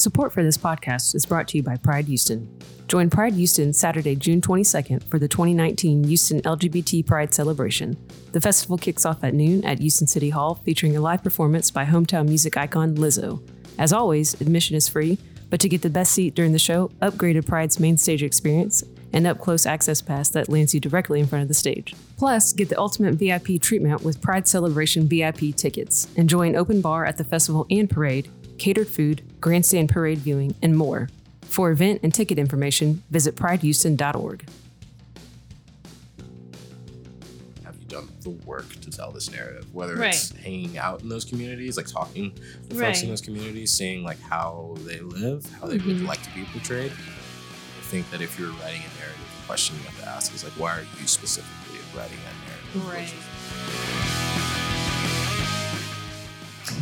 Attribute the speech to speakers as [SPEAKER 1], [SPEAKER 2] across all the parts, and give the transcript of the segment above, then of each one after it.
[SPEAKER 1] Support for this podcast is brought to you by Pride Houston. Join Pride Houston Saturday, June 22nd for the 2019 Houston LGBT Pride Celebration. The festival kicks off at noon at Houston City Hall, featuring a live performance by hometown music icon Lizzo. As always, admission is free, but to get the best seat during the show, upgrade to Pride's main stage experience and up close access pass that lands you directly in front of the stage. Plus, get the ultimate VIP treatment with Pride Celebration VIP tickets. Enjoy an open bar at the festival and parade, catered food, grandstand parade viewing, and more. For event and ticket information, visit pridehouston.org.
[SPEAKER 2] have you done the work to tell this narrative whether
[SPEAKER 3] Right.
[SPEAKER 2] it's hanging out in those communities like talking to folks
[SPEAKER 3] Right.
[SPEAKER 2] in those communities seeing like how they live how they
[SPEAKER 3] Mm-hmm.
[SPEAKER 2] would like to be portrayed i think that if you're writing a narrative the question you have to ask is like why are you specifically writing that narrative
[SPEAKER 3] Right.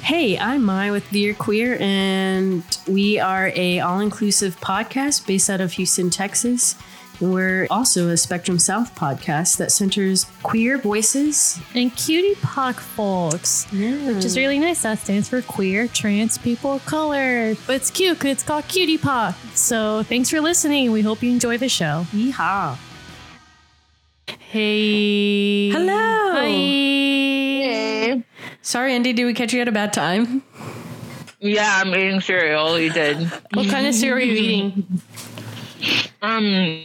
[SPEAKER 4] Hey, I'm Mai with Dear Queer, and we are a all-inclusive podcast based out of Houston, Texas. We're also a Spectrum South podcast that centers queer voices.
[SPEAKER 3] And cutie pock folks, which is really nice. That stands for queer, trans people of color. But it's cute because it's called cutie pock. So thanks for listening. We hope you enjoy the show.
[SPEAKER 4] Yeehaw!
[SPEAKER 3] Hey.
[SPEAKER 4] Hello.
[SPEAKER 3] Hi.
[SPEAKER 4] Sorry, Andy, did we catch you at a bad time?
[SPEAKER 5] Yeah, I'm eating cereal. You did.
[SPEAKER 3] What kind of cereal are you eating?
[SPEAKER 5] Um,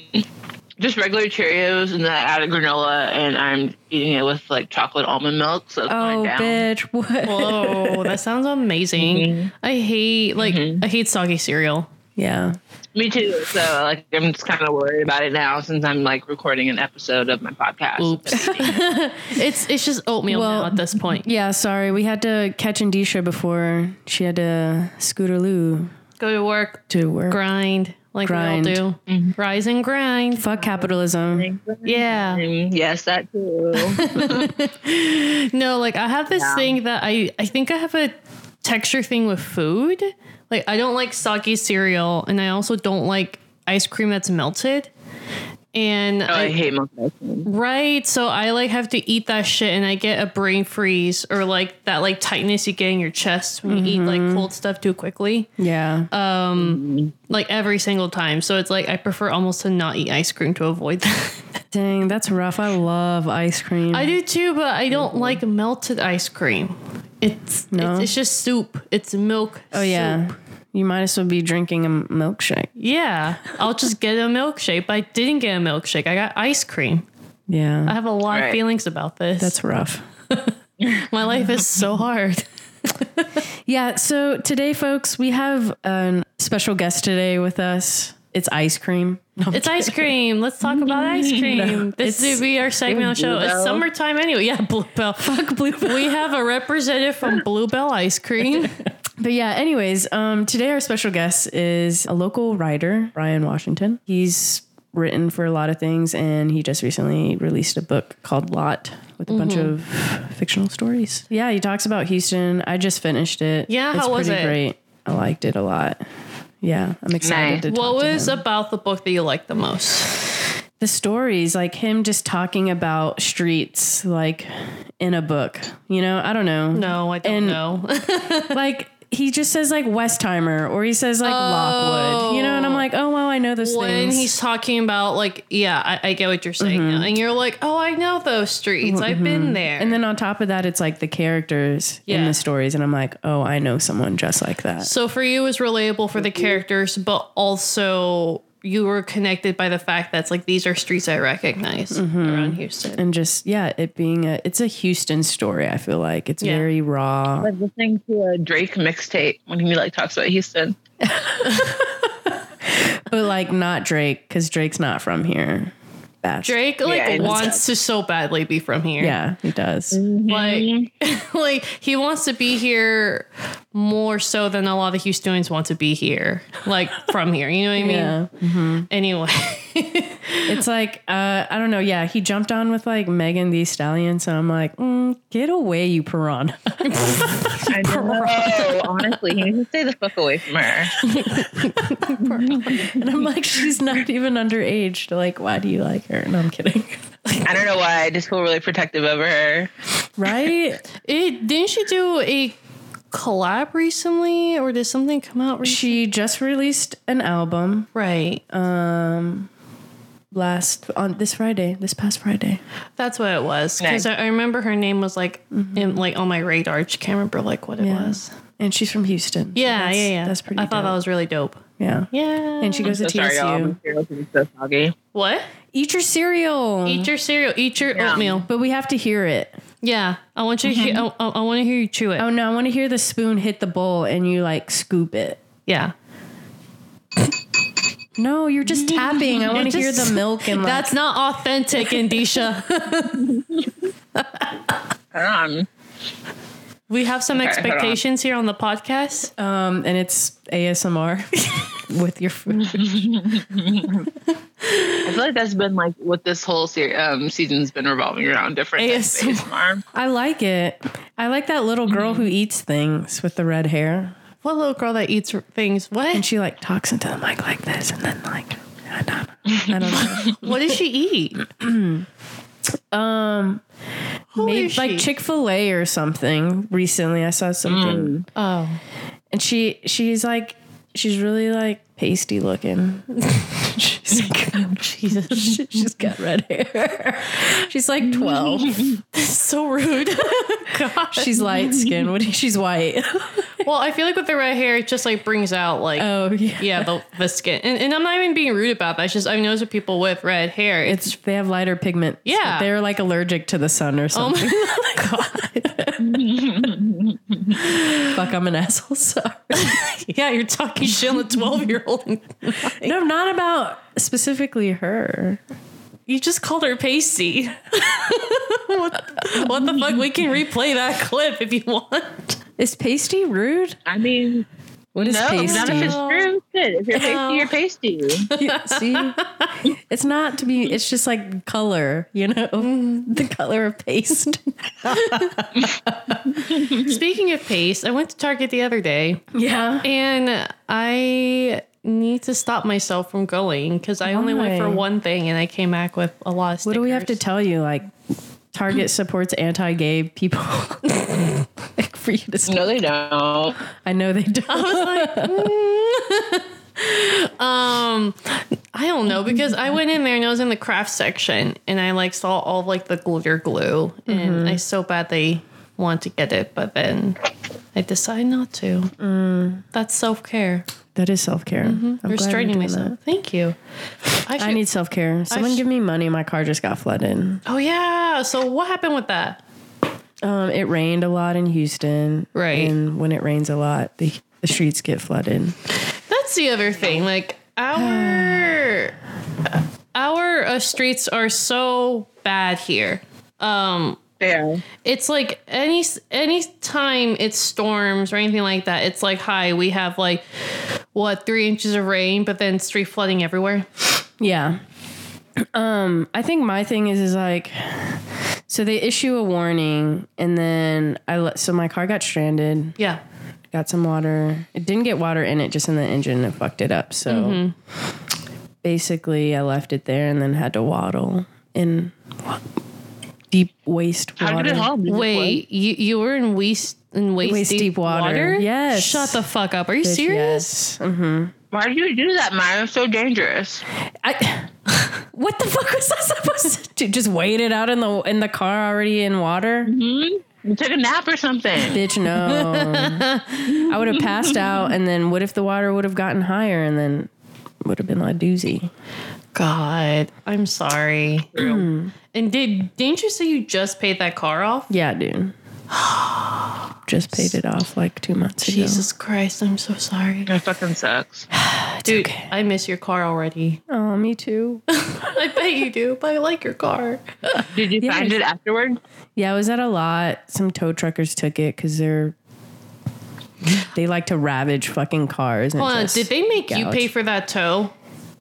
[SPEAKER 5] just regular Cheerios, and then I added granola, and I'm eating it with like chocolate almond milk. So it's
[SPEAKER 4] Oh,
[SPEAKER 5] down.
[SPEAKER 4] bitch! What?
[SPEAKER 3] Whoa, that sounds amazing. I hate like I hate soggy cereal.
[SPEAKER 4] Yeah.
[SPEAKER 5] Me too. So like, I'm just kind of worried about it now since I'm like recording an episode of my podcast.
[SPEAKER 3] Oops. it's it's just oatmeal
[SPEAKER 4] Well,
[SPEAKER 3] now at this point.
[SPEAKER 4] Yeah, sorry. We had to catch Andisha before she had to scooterloo
[SPEAKER 3] Go to work,
[SPEAKER 4] to work.
[SPEAKER 3] grind like
[SPEAKER 4] Grind.
[SPEAKER 3] we all do. Rise and grind.
[SPEAKER 4] Fuck capitalism.
[SPEAKER 3] Yeah.
[SPEAKER 5] Mm, yes, that too.
[SPEAKER 3] No, like I have this thing that I I think I have a texture thing with food. Like I don't like soggy cereal, and I also don't like ice cream that's melted. And
[SPEAKER 5] oh, I hate milk ice cream.
[SPEAKER 3] Right. So I like have to eat that shit and I get a brain freeze or like that like tightness you get in your chest when you eat like mm-hmm. cold stuff too quickly.
[SPEAKER 4] Yeah. Um, mm-hmm.
[SPEAKER 3] Like every single time. So it's like I prefer almost to not eat ice cream to avoid that.
[SPEAKER 4] Dang, that's rough. I love ice cream.
[SPEAKER 3] I do too, but I don't like melted ice cream. It's
[SPEAKER 4] No?
[SPEAKER 3] it's, it's just soup. It's milk.
[SPEAKER 4] oh yeah.
[SPEAKER 3] Soup.
[SPEAKER 4] You might as well be drinking a milkshake.
[SPEAKER 3] Yeah. I'll just get a milkshake, but I didn't get a milkshake. I got ice cream.
[SPEAKER 4] Yeah.
[SPEAKER 3] I have a lot of feelings about this.
[SPEAKER 4] That's rough.
[SPEAKER 3] my life is so hard.
[SPEAKER 4] Yeah, so today folks, we have a special guest today with us. It's ice cream. No, I'm
[SPEAKER 3] It's ice cream. Let's talk about ice cream. this
[SPEAKER 4] it's-
[SPEAKER 3] is be our segment on the show. It's summertime anyway. Yeah, Bluebell. Fuck Bluebell. We have a representative from Bluebell Ice Cream.
[SPEAKER 4] But yeah, anyways, um, today our special guest is a local writer, Bryan Washington. He's written for a lot of things, and he just recently released a book called Lot with a bunch of fictional stories. Yeah, he talks about Houston. I just finished it.
[SPEAKER 3] Yeah,
[SPEAKER 4] it's
[SPEAKER 3] how was
[SPEAKER 4] pretty
[SPEAKER 3] it?
[SPEAKER 4] Great. I liked it a lot. Yeah, I'm excited
[SPEAKER 5] Nice.
[SPEAKER 3] what was about the book that you liked the most?
[SPEAKER 4] the stories, like him just talking about streets, like in a book. You know, I don't know.
[SPEAKER 3] No, I don't
[SPEAKER 4] And-
[SPEAKER 3] know.
[SPEAKER 4] like he just says like Westheimer or he says like Lockwood, you know, and I'm like, oh well, I know those
[SPEAKER 3] when
[SPEAKER 4] things.
[SPEAKER 3] he's talking about like, yeah, I, I get what you're saying now. And you're like, oh, I know those streets. I've been mm-hmm. there.
[SPEAKER 4] and then on top of that, it's like the characters in the stories, and I'm like, oh, I know someone just like that.
[SPEAKER 3] so for you, was relatable for the characters, but also you were connected by the fact that's like these are streets I recognize mm-hmm. around Houston.
[SPEAKER 4] And just yeah, it being a it's a Houston story. I feel like it's
[SPEAKER 3] Yeah.
[SPEAKER 4] very raw.
[SPEAKER 5] like listening to a Drake mixtape when he like talks about Houston.
[SPEAKER 4] but like not Drake because Drake's not from here. Bad.
[SPEAKER 3] Drake like
[SPEAKER 5] Yeah,
[SPEAKER 3] wants to so badly be from here.
[SPEAKER 4] Yeah, he does.
[SPEAKER 3] Like mm-hmm. like he wants to be here more so than a lot of Houstonians want to be here. Like from here. You know what I mean?
[SPEAKER 4] Yeah.
[SPEAKER 3] Anyway.
[SPEAKER 4] It's like uh, I don't know. Yeah, he jumped on with like Megan Thee Stallion, so I'm like, mm, get away, you piranha.
[SPEAKER 5] I know. Honestly, he needs to stay the fuck away from her.
[SPEAKER 4] and I'm like, she's not even underage. Like, why do you like her? No, I'm kidding.
[SPEAKER 5] I don't know why. I just feel really protective over her.
[SPEAKER 4] right?
[SPEAKER 3] It didn't she do a collab recently, or did something come out recently?
[SPEAKER 4] She just released an album
[SPEAKER 3] right.
[SPEAKER 4] Um last on this Friday, this past Friday.
[SPEAKER 3] That's what it was. Because
[SPEAKER 5] Nice.
[SPEAKER 3] I, I remember her name was like in like on my radar. I can't remember like what it
[SPEAKER 4] Yeah.
[SPEAKER 3] was.
[SPEAKER 4] And she's from Houston. so
[SPEAKER 3] Yeah,
[SPEAKER 4] that's-
[SPEAKER 3] yeah, yeah.
[SPEAKER 4] That's pretty
[SPEAKER 3] I thought that was really dope.
[SPEAKER 4] Yeah.
[SPEAKER 3] Yeah.
[SPEAKER 4] And she goes
[SPEAKER 5] So
[SPEAKER 4] to
[SPEAKER 5] sorry, y'all.
[SPEAKER 4] TSU.
[SPEAKER 5] My cereal's been so soggy.
[SPEAKER 3] what?
[SPEAKER 4] Eat your cereal.
[SPEAKER 3] Eat your cereal. Eat your
[SPEAKER 5] Yeah.
[SPEAKER 3] oatmeal.
[SPEAKER 4] but we have to hear it.
[SPEAKER 3] Yeah. I want you to hear. I, I, I want to hear you chew it.
[SPEAKER 4] Oh no, I want to hear the spoon hit the bowl and you like scoop it.
[SPEAKER 3] yeah.
[SPEAKER 4] No, you're just tapping. I want to hear the milk and like,
[SPEAKER 3] That's not authentic, Andisha.
[SPEAKER 5] Um,
[SPEAKER 3] we have some
[SPEAKER 5] Okay,
[SPEAKER 3] expectations here on the podcast.
[SPEAKER 4] um and it's ASMR with your food.
[SPEAKER 5] I feel like that's been like what this whole se- um, season's been revolving around different
[SPEAKER 3] ASMR.
[SPEAKER 5] ASMR.
[SPEAKER 4] I like it. I like that little girl who eats things with the red hair.
[SPEAKER 3] What little girl that eats things? What?
[SPEAKER 4] And she like talks into the mic like this and then like I don't, I don't know.
[SPEAKER 3] What does she eat?
[SPEAKER 4] Um
[SPEAKER 3] Who
[SPEAKER 4] maybe
[SPEAKER 3] is
[SPEAKER 4] like? Chick-fil-A or something. Recently I saw something mm.
[SPEAKER 3] Oh.
[SPEAKER 4] and she she's like she's really like pasty looking. she's like, oh,
[SPEAKER 3] Jesus.
[SPEAKER 4] she's got red hair. She's like 12.
[SPEAKER 3] so rude. God.
[SPEAKER 4] She's light skinned. What she's white.
[SPEAKER 3] Well, I feel like with the red hair, it just like brings out like
[SPEAKER 4] oh yeah.
[SPEAKER 3] yeah the, the skin, and, and I'm not even being rude about that. It's just I've noticed with people with red hair, it's
[SPEAKER 4] It's they have lighter pigment.
[SPEAKER 3] Yeah.
[SPEAKER 4] They're like allergic to the sun or something.
[SPEAKER 3] oh my
[SPEAKER 4] Fuck, I'm an asshole. Sorry.
[SPEAKER 3] yeah, you're talking shit on a twelve year old.
[SPEAKER 4] No, not about specifically her.
[SPEAKER 3] You just called her pasty. what, what the fuck? We can replay that clip if you want.
[SPEAKER 4] Is pasty rude?
[SPEAKER 5] I mean,
[SPEAKER 4] What is
[SPEAKER 5] no,
[SPEAKER 4] pasty?
[SPEAKER 5] none of it's true. Good. If you're pasty, you're pasty. Oh.
[SPEAKER 4] See, it's not to be. It's just like color, you know, the color of paste.
[SPEAKER 3] Speaking of paste, I went to Target the other day
[SPEAKER 4] Yeah.
[SPEAKER 3] and I need to stop myself from going because I only went for one thing and I came back with a lot of stickers.
[SPEAKER 4] What do we have to tell you? Like, Target supports anti-gay people. like for you to stop.
[SPEAKER 5] No, they don't.
[SPEAKER 4] I know they don't.
[SPEAKER 3] Um, I don't know because I went in there and I was in the craft section and I like saw all of, like the glitter glue and I so badly want to get it, but then I decide not to. That's self care.
[SPEAKER 4] That is self-care. I'm you're
[SPEAKER 3] Restraining myself.
[SPEAKER 4] that.
[SPEAKER 3] Thank you. I,
[SPEAKER 4] I need self-care. Someone
[SPEAKER 3] sh-
[SPEAKER 4] give me money. My car just got flooded.
[SPEAKER 3] Oh yeah. So what happened with that?
[SPEAKER 4] Um, it rained a lot in Houston.
[SPEAKER 3] Right.
[SPEAKER 4] And when it rains a lot, the, the streets get flooded.
[SPEAKER 3] That's the other thing. Like our our uh, streets are so bad here. Um,
[SPEAKER 5] Yeah.
[SPEAKER 3] it's like any any time it storms or anything like that. It's like hi, we have like what three inches of rain, but then street flooding everywhere.
[SPEAKER 4] Yeah. Um, I think my thing is is like so they issue a warning and then I let so my car got stranded,
[SPEAKER 3] Yeah.
[SPEAKER 4] got some water. It didn't get water in it, just in the engine and fucked it up. So basically I left it there and then had to waddle in wa- deep waste water.
[SPEAKER 5] How did it home? Did it?
[SPEAKER 3] Wait, you you were in waist in waist,
[SPEAKER 4] Waist
[SPEAKER 3] deep,
[SPEAKER 4] deep water. Yes.
[SPEAKER 3] Shut the fuck up. Are you
[SPEAKER 4] Bitch,
[SPEAKER 3] serious?
[SPEAKER 4] Yes. Mm-hmm.
[SPEAKER 5] Why did you do that, Maya? It's so dangerous.
[SPEAKER 4] I, what the fuck was I supposed to do? Just wait it out in the in the car already in water?
[SPEAKER 5] You took a nap or something.
[SPEAKER 4] Bitch, no. I would have passed out, and then what if the water would have gotten higher, and then would have been like doozy.
[SPEAKER 3] God, I'm sorry. Mm. and did didn't you say you just paid that car off?
[SPEAKER 4] Yeah, dude. Just paid it off like two months ago.
[SPEAKER 3] Jesus Christ, I'm so sorry.
[SPEAKER 5] It fucking sucks.
[SPEAKER 3] Dude, I miss your car already.
[SPEAKER 4] Oh, me too.
[SPEAKER 3] I bet you do, but I like your car.
[SPEAKER 5] Did you find it afterward?
[SPEAKER 4] Yeah, I was at a lot. Some tow truckers took it because they're they like to ravage fucking cars. And
[SPEAKER 3] Hold on,
[SPEAKER 4] just
[SPEAKER 3] did they make you
[SPEAKER 4] gouge.
[SPEAKER 3] pay for that tow?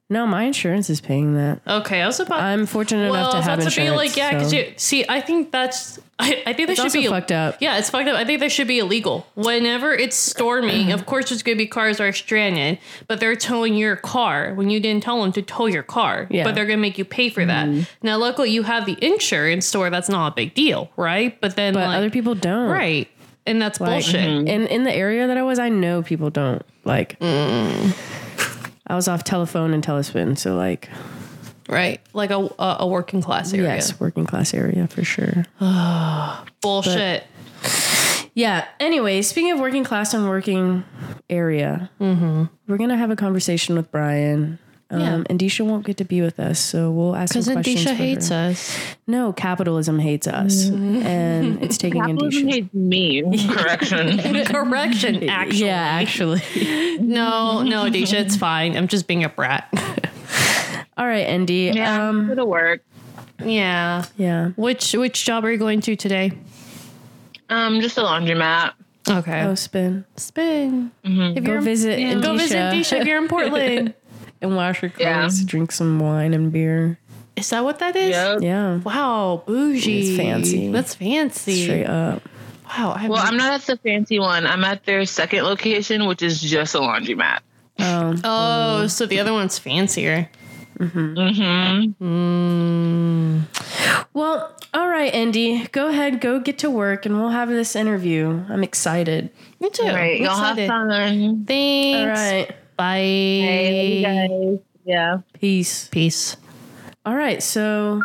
[SPEAKER 4] No, my insurance is paying that.
[SPEAKER 3] Okay, I was about.
[SPEAKER 4] I'm fortunate
[SPEAKER 3] well,
[SPEAKER 4] enough to have
[SPEAKER 3] about to be like, yeah, because
[SPEAKER 4] so-
[SPEAKER 3] you see, I think that's. I, I think that
[SPEAKER 4] It's
[SPEAKER 3] should be
[SPEAKER 4] fucked up.
[SPEAKER 3] Yeah, it's fucked up. I think that should be illegal. Whenever it's storming, of course, there's gonna be cars that are stranded, but they're towing your car when you didn't tell them to tow your car.
[SPEAKER 4] Yeah.
[SPEAKER 3] But they're gonna make you pay for that. Now, luckily, you have the insurance, store. that's not a big deal, right? But then,
[SPEAKER 4] but
[SPEAKER 3] like,
[SPEAKER 4] other people don't.
[SPEAKER 3] right? and that's
[SPEAKER 4] Like,
[SPEAKER 3] bullshit.
[SPEAKER 5] Mhm.
[SPEAKER 4] And in the area that I was, I know people don't like.
[SPEAKER 3] Mm.
[SPEAKER 4] I was off telephone and telespin, so like,
[SPEAKER 3] Right, like a a, a working class area.
[SPEAKER 4] yes, working class area for sure.
[SPEAKER 3] bullshit.
[SPEAKER 4] Yeah. Anyway, speaking of working class and working area, mm-hmm. we're gonna have a conversation with Bryan. Um,
[SPEAKER 3] Yeah.
[SPEAKER 4] Andisha won't get to be with us, so we'll ask
[SPEAKER 3] Because
[SPEAKER 4] some questions.
[SPEAKER 3] Andisha
[SPEAKER 4] for
[SPEAKER 3] hates
[SPEAKER 4] her.
[SPEAKER 3] us.
[SPEAKER 4] No, capitalism hates us, and it's taking
[SPEAKER 5] Capitalism
[SPEAKER 4] Andisha.
[SPEAKER 5] hates me. Correction.
[SPEAKER 3] Correction, actually.
[SPEAKER 4] Yeah, actually.
[SPEAKER 3] No, no, Adisha, it's fine. I'm just being a brat.
[SPEAKER 4] All right, Andy.
[SPEAKER 5] Yeah,
[SPEAKER 4] Um,
[SPEAKER 5] it'll work.
[SPEAKER 3] yeah.
[SPEAKER 4] yeah.
[SPEAKER 3] Which which job are you going to today?
[SPEAKER 5] Um, just a laundromat.
[SPEAKER 3] Okay.
[SPEAKER 4] Oh, spin.
[SPEAKER 3] Spin. If
[SPEAKER 4] Go
[SPEAKER 3] you're
[SPEAKER 4] visit
[SPEAKER 3] yeah. Go visit
[SPEAKER 4] Andisha.
[SPEAKER 3] Disha if you're in Portland.
[SPEAKER 4] And wash your
[SPEAKER 5] Yeah.
[SPEAKER 4] clothes, drink some wine and beer.
[SPEAKER 3] Is that what that is?
[SPEAKER 5] Yep.
[SPEAKER 4] Yeah,
[SPEAKER 3] Wow, bougie.
[SPEAKER 4] It's fancy.
[SPEAKER 3] That's fancy.
[SPEAKER 4] straight up.
[SPEAKER 3] Wow. I
[SPEAKER 5] Well, I'm not at the fancy one. I'm at their second location, which is just a laundromat.
[SPEAKER 4] Um,
[SPEAKER 3] Oh, so the other one's fancier.
[SPEAKER 5] Mm-hmm.
[SPEAKER 3] Mm. Hmm.
[SPEAKER 4] Well, all right, Andy. Go ahead, go get to work, and we'll have this interview. I'm excited.
[SPEAKER 3] Me too.
[SPEAKER 5] All right,
[SPEAKER 3] I'm
[SPEAKER 5] y'all have fun.
[SPEAKER 3] Thanks.
[SPEAKER 4] All right,
[SPEAKER 3] Bye.
[SPEAKER 5] Hey, guys. Yeah.
[SPEAKER 4] peace.
[SPEAKER 3] Peace.
[SPEAKER 4] All right, so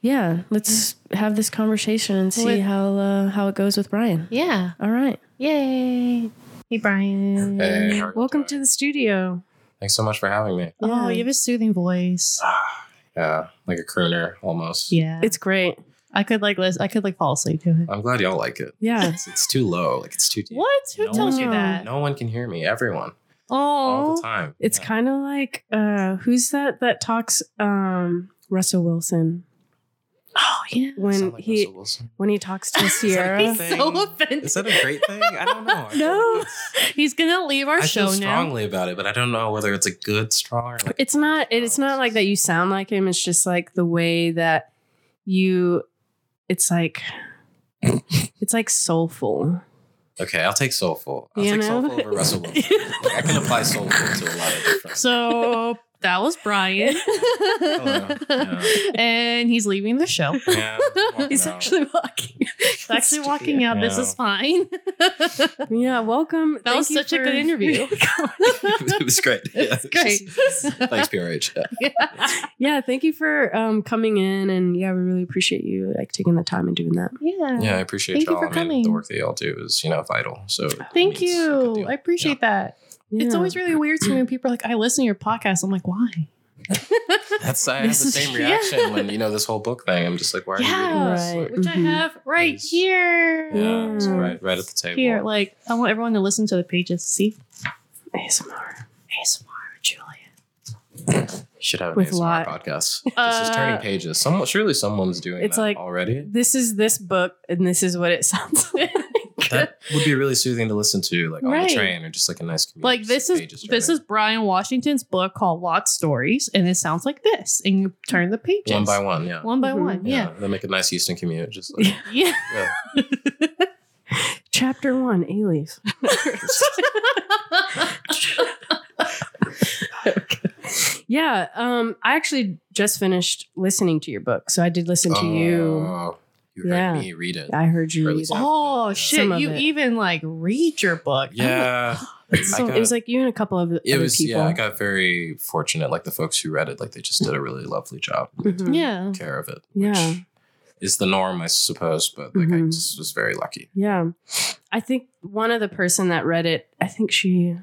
[SPEAKER 4] yeah, let's have this conversation and see
[SPEAKER 3] What-
[SPEAKER 4] how uh, how it goes with Bryan.
[SPEAKER 3] Yeah.
[SPEAKER 4] All right,
[SPEAKER 3] Yay. Hey, Bryan.
[SPEAKER 2] Hey, how are you
[SPEAKER 1] Welcome to the studio.
[SPEAKER 2] Thanks so much for having me.
[SPEAKER 3] Oh, you have a soothing voice.
[SPEAKER 2] Yeah, like a crooner almost.
[SPEAKER 3] Yeah.
[SPEAKER 1] It's great.
[SPEAKER 3] I could like listen, I could like fall asleep to it.
[SPEAKER 2] I'm glad y'all like it.
[SPEAKER 1] Yeah.
[SPEAKER 2] It's, it's too low. Like it's too deep.
[SPEAKER 3] What? Who
[SPEAKER 2] No
[SPEAKER 3] tells you that?
[SPEAKER 2] No one can hear me. Everyone. All the
[SPEAKER 3] Oh.
[SPEAKER 2] time.
[SPEAKER 1] It's
[SPEAKER 2] Yeah.
[SPEAKER 1] kind of like uh who's that that talks um Russell Wilson
[SPEAKER 3] Oh yeah.
[SPEAKER 1] When
[SPEAKER 2] like
[SPEAKER 1] he
[SPEAKER 2] Russell
[SPEAKER 1] when he talks to
[SPEAKER 2] Is that a Ciara.
[SPEAKER 3] He's so offended.
[SPEAKER 2] Is that a great thing? I don't know. I
[SPEAKER 1] No.
[SPEAKER 2] like
[SPEAKER 3] He's gonna leave our
[SPEAKER 2] I
[SPEAKER 3] show
[SPEAKER 2] feel
[SPEAKER 3] now.
[SPEAKER 2] strongly about it, but I don't know whether it's a good strong or like
[SPEAKER 1] It's not it's not like that you sound like him. It's just like the way that you it's like it's like soulful.
[SPEAKER 2] Okay, I'll take soulful. I'll
[SPEAKER 1] You
[SPEAKER 2] take
[SPEAKER 1] know?
[SPEAKER 2] soulful over Russell Wilson. I can apply soulful to a lot of different.
[SPEAKER 3] So that was Bryan.
[SPEAKER 2] Hello. Yeah.
[SPEAKER 3] and he's leaving the show.
[SPEAKER 2] Yeah,
[SPEAKER 1] He's
[SPEAKER 2] out.
[SPEAKER 1] actually walking.
[SPEAKER 3] He's actually walking out. This is fine.
[SPEAKER 1] yeah, welcome.
[SPEAKER 3] That was such a good interview.
[SPEAKER 2] it was great. Yeah, it's
[SPEAKER 3] Great.
[SPEAKER 2] thanks, PRH. Yeah.
[SPEAKER 1] yeah, thank you for um coming in and yeah, we really appreciate you like taking the time and doing that.
[SPEAKER 3] yeah.
[SPEAKER 2] yeah, I appreciate
[SPEAKER 3] Thank you
[SPEAKER 2] y'all.
[SPEAKER 3] for
[SPEAKER 2] I mean,
[SPEAKER 3] coming.
[SPEAKER 2] the work that y'all do is, you know, vital. So
[SPEAKER 3] Thank
[SPEAKER 2] means a good
[SPEAKER 3] you. I appreciate that. It's always really weird to me when people are like, I listen to your podcast. I'm like, why?
[SPEAKER 2] That's I have the
[SPEAKER 3] This is-
[SPEAKER 2] same
[SPEAKER 3] yeah.
[SPEAKER 2] reaction when you know this whole book thing. I'm just like, why are you reading
[SPEAKER 3] Yeah.
[SPEAKER 2] this?
[SPEAKER 1] Right.
[SPEAKER 3] Which I
[SPEAKER 1] Mhm.
[SPEAKER 3] have right
[SPEAKER 2] Please.
[SPEAKER 3] here.
[SPEAKER 2] Yeah, it's
[SPEAKER 1] Yeah.
[SPEAKER 2] right, right at the table.
[SPEAKER 3] Here, like I want everyone to listen to the pages. See,
[SPEAKER 1] ASMR.
[SPEAKER 3] ASMR, Julia.
[SPEAKER 2] You should have an
[SPEAKER 1] With
[SPEAKER 2] ASMR
[SPEAKER 1] lot-
[SPEAKER 2] podcast. this is
[SPEAKER 3] Uh,
[SPEAKER 2] turning pages. Someone, surely someone's doing
[SPEAKER 1] It's
[SPEAKER 2] that
[SPEAKER 1] like-
[SPEAKER 2] already.
[SPEAKER 1] This is this book and this is what it sounds like.
[SPEAKER 2] That would be really soothing to listen to, like on
[SPEAKER 3] Right.
[SPEAKER 2] the train or just like a nice. Commute,
[SPEAKER 3] Like this is this is Bryan Washington's book called Lot Stories, and it sounds like this. And you turn the pages
[SPEAKER 2] one by one. Yeah.
[SPEAKER 3] one by
[SPEAKER 1] Mhm.
[SPEAKER 3] one. Yeah,
[SPEAKER 2] They make a nice Houston commute. Just like,
[SPEAKER 3] yeah.
[SPEAKER 2] yeah.
[SPEAKER 1] Chapter one, A leaf. yeah, um, I actually just finished listening to your book, so I did listen to you.
[SPEAKER 2] Oh, You heard
[SPEAKER 1] Yeah.
[SPEAKER 2] me read it.
[SPEAKER 1] I heard you
[SPEAKER 2] Or
[SPEAKER 1] read it.
[SPEAKER 3] Oh
[SPEAKER 2] Yeah.
[SPEAKER 3] shit!
[SPEAKER 1] Some
[SPEAKER 3] You
[SPEAKER 1] it.
[SPEAKER 3] even like read your book.
[SPEAKER 2] Yeah.
[SPEAKER 1] So
[SPEAKER 2] got-
[SPEAKER 1] it was like you and a couple of
[SPEAKER 2] It
[SPEAKER 1] other
[SPEAKER 2] was
[SPEAKER 1] people.
[SPEAKER 2] yeah, I got very fortunate. Like the folks who read it, like they just did a really lovely job
[SPEAKER 1] Mhm.
[SPEAKER 3] yeah.
[SPEAKER 2] care of it.
[SPEAKER 1] Yeah.
[SPEAKER 2] Which is the norm, I suppose, but like I
[SPEAKER 1] Mhm.
[SPEAKER 2] just was very lucky.
[SPEAKER 1] Yeah. I think one of the person that read it, I think she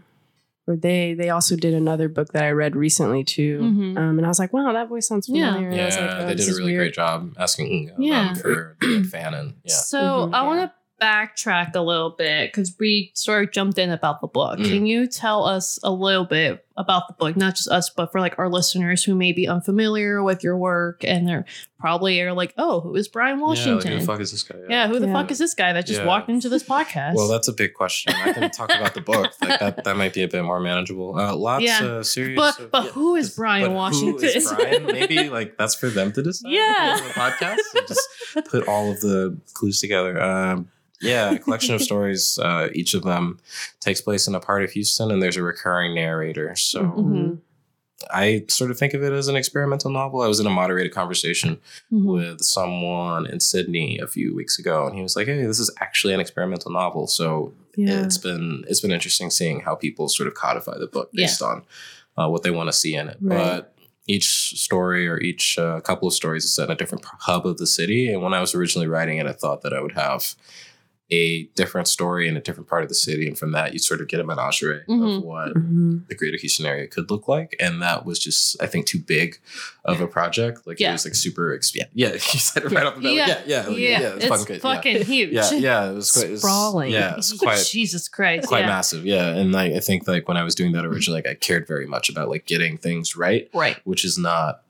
[SPEAKER 1] or they they also did another book that I read recently too.
[SPEAKER 3] Mhm.
[SPEAKER 1] Um, and I was like, wow, that voice sounds
[SPEAKER 3] Yeah.
[SPEAKER 1] familiar. And I was
[SPEAKER 2] Yeah,
[SPEAKER 1] like, oh,
[SPEAKER 2] they did a really
[SPEAKER 1] weird.
[SPEAKER 2] great job asking um,
[SPEAKER 3] Yeah.
[SPEAKER 2] for like, Fannin. Yeah.
[SPEAKER 3] So
[SPEAKER 1] Mhm.
[SPEAKER 3] I want to backtrack a little bit because we sort of jumped in about the book.
[SPEAKER 2] Mm.
[SPEAKER 3] Can you tell us a little bit about the book? Not just us, but for like our listeners who may be unfamiliar with your work and they're probably are like, oh, who is Bryan Washington?
[SPEAKER 2] Yeah, like,
[SPEAKER 3] Washington?
[SPEAKER 2] who the fuck is this guy?
[SPEAKER 3] Yeah, who the
[SPEAKER 1] Yeah.
[SPEAKER 3] fuck is this guy that just
[SPEAKER 2] Yeah.
[SPEAKER 3] walked into this podcast?
[SPEAKER 2] Well, that's a big question. I can talk about the book. Like that, that might be a bit more manageable. Uh, lots
[SPEAKER 3] Yeah.
[SPEAKER 2] of serious.
[SPEAKER 3] but
[SPEAKER 2] of-
[SPEAKER 3] but
[SPEAKER 2] yeah,
[SPEAKER 3] who is Bryan
[SPEAKER 2] but
[SPEAKER 3] Washington?
[SPEAKER 2] Who is Bryan? Maybe like that's for them to decide.
[SPEAKER 3] Yeah.
[SPEAKER 2] the podcast. And just put all of the clues together. Um, yeah, a collection of stories. Uh, each of them takes place in a part of Houston, and there's a recurring narrator. So
[SPEAKER 3] Mhm.
[SPEAKER 2] I sort of think of it as an experimental novel. I was in a moderated conversation
[SPEAKER 3] Mhm.
[SPEAKER 2] with someone in Sydney a few weeks ago, and he was like, "Hey, this is actually an experimental novel." So
[SPEAKER 4] Yeah.
[SPEAKER 2] it's been it's been interesting seeing how people sort of codify the book
[SPEAKER 3] Yeah.
[SPEAKER 2] based on uh, what they want to see in it.
[SPEAKER 4] Right.
[SPEAKER 2] But each story or each uh, couple of stories is set in a different hub of the city. And when I was originally writing it, I thought that I would have a different story in a different part of the city, and from that, you sort of get a menagerie
[SPEAKER 3] Mhm.
[SPEAKER 2] of what
[SPEAKER 4] Mhm.
[SPEAKER 2] the greater Houston area could look like. And that was just, I think, too big of a project. Like
[SPEAKER 3] Yeah.
[SPEAKER 2] it was like super, ex- yeah, yeah. You said it right off the bat.
[SPEAKER 3] Yeah.
[SPEAKER 2] Like, yeah, yeah, like,
[SPEAKER 3] yeah,
[SPEAKER 2] yeah,
[SPEAKER 3] it's
[SPEAKER 2] fucking good. Yeah.
[SPEAKER 3] fucking huge.
[SPEAKER 2] Yeah, yeah, it was quite it was-
[SPEAKER 4] Sprawling.
[SPEAKER 2] Yeah, it's quite
[SPEAKER 3] Jesus Christ.
[SPEAKER 2] quite
[SPEAKER 3] yeah.
[SPEAKER 2] massive. Yeah, and like I think like when I was doing that originally, like I cared very much about like getting things right,
[SPEAKER 3] Right.
[SPEAKER 2] which is not,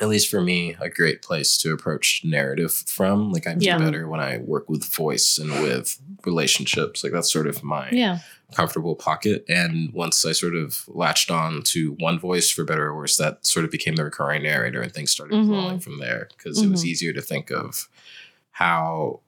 [SPEAKER 2] at least for me, a great place to approach narrative from. Like I do
[SPEAKER 3] Yeah.
[SPEAKER 2] better when I work with voice and with relationships. Like that's sort of my
[SPEAKER 3] Yeah.
[SPEAKER 2] comfortable pocket. And once I sort of latched on to one voice for better or worse, that sort of became the recurring narrator and things started
[SPEAKER 3] Mhm.
[SPEAKER 2] flowing from there because it was
[SPEAKER 3] Mhm.
[SPEAKER 2] easier to think of how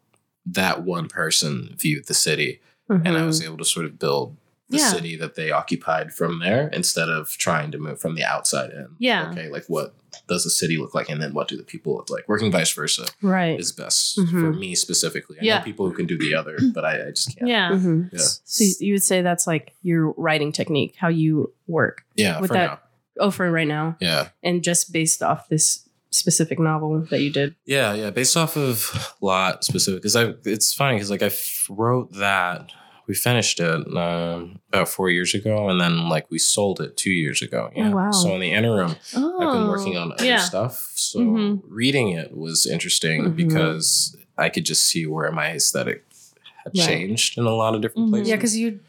[SPEAKER 2] that one person viewed the city. And I was able to sort of build the
[SPEAKER 3] Yeah.
[SPEAKER 2] city that they occupied from there instead of trying to move from the outside in.
[SPEAKER 3] Yeah.
[SPEAKER 2] Okay, like what does the city look like and then what do the people look like? Working vice versa
[SPEAKER 4] right.
[SPEAKER 2] is best
[SPEAKER 4] Mhm.
[SPEAKER 2] for me specifically. I
[SPEAKER 3] Yeah.
[SPEAKER 2] know people who can do the other, but I, I just can't.
[SPEAKER 3] Yeah.
[SPEAKER 4] Mhm.
[SPEAKER 2] Yeah.
[SPEAKER 4] So you would say that's like your writing technique, how you work.
[SPEAKER 2] Yeah,
[SPEAKER 4] With
[SPEAKER 2] for
[SPEAKER 4] that-
[SPEAKER 2] now.
[SPEAKER 4] Oh, for right now,
[SPEAKER 2] Yeah.
[SPEAKER 4] and just based off this specific novel that you did.
[SPEAKER 2] Yeah, yeah, based off of lot specific because I it's funny because like I f- wrote that we finished it um, about four years ago and then like we sold it two years ago. Yeah.
[SPEAKER 4] wow.
[SPEAKER 2] So in the interim,
[SPEAKER 3] Oh,
[SPEAKER 2] I've been working on other
[SPEAKER 3] yeah.
[SPEAKER 2] stuff. So
[SPEAKER 3] Mhm.
[SPEAKER 2] reading it was interesting
[SPEAKER 4] Mhm.
[SPEAKER 2] because I could just see where my aesthetic had
[SPEAKER 4] Right.
[SPEAKER 2] changed in a lot of different
[SPEAKER 3] Mhm.
[SPEAKER 2] places.
[SPEAKER 4] Yeah, because you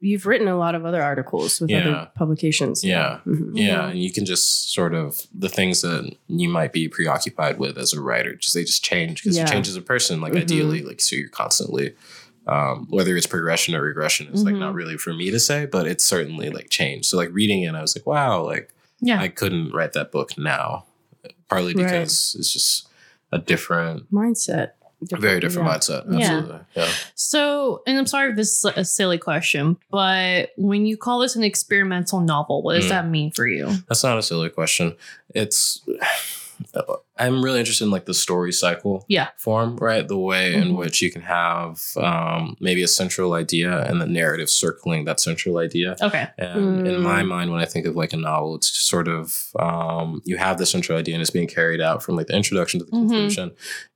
[SPEAKER 4] you've written a lot of other articles with
[SPEAKER 2] Yeah.
[SPEAKER 4] other publications.
[SPEAKER 2] Yeah.
[SPEAKER 4] Mhm.
[SPEAKER 2] Yeah,
[SPEAKER 3] Mhm.
[SPEAKER 2] and you can just sort of the things that you might be preoccupied with as a writer, just they just change because
[SPEAKER 4] Yeah.
[SPEAKER 2] you change as a person. Like
[SPEAKER 4] Mhm.
[SPEAKER 2] ideally, like so you're constantly, um, whether it's progression or regression is like
[SPEAKER 3] Mhm.
[SPEAKER 2] not really for me to say, but it's certainly like changed. So like reading it, I was like, wow, like
[SPEAKER 3] Yeah.
[SPEAKER 2] I couldn't write that book now, partly
[SPEAKER 4] Right.
[SPEAKER 2] because it's just a different,
[SPEAKER 4] Mindset.
[SPEAKER 2] very different
[SPEAKER 4] yeah.
[SPEAKER 2] mindset.
[SPEAKER 3] Yeah.
[SPEAKER 2] Absolutely, yeah.
[SPEAKER 3] So, and I'm sorry if this is a silly question, but when you call this an experimental novel, what does
[SPEAKER 2] Mm.
[SPEAKER 3] that mean for you?
[SPEAKER 2] That's not a silly question. It's I'm really interested in like the story cycle
[SPEAKER 3] Yeah.
[SPEAKER 2] form, right? The way in
[SPEAKER 3] Mhm.
[SPEAKER 2] which you can have um, maybe a central idea and the narrative circling that central idea.
[SPEAKER 3] Okay.
[SPEAKER 2] And in my
[SPEAKER 4] Mm.
[SPEAKER 2] mind, when I think of like a novel, it's sort of um, you have the central idea and it's being carried out from like the introduction to the
[SPEAKER 3] Mhm.
[SPEAKER 2] conclusion.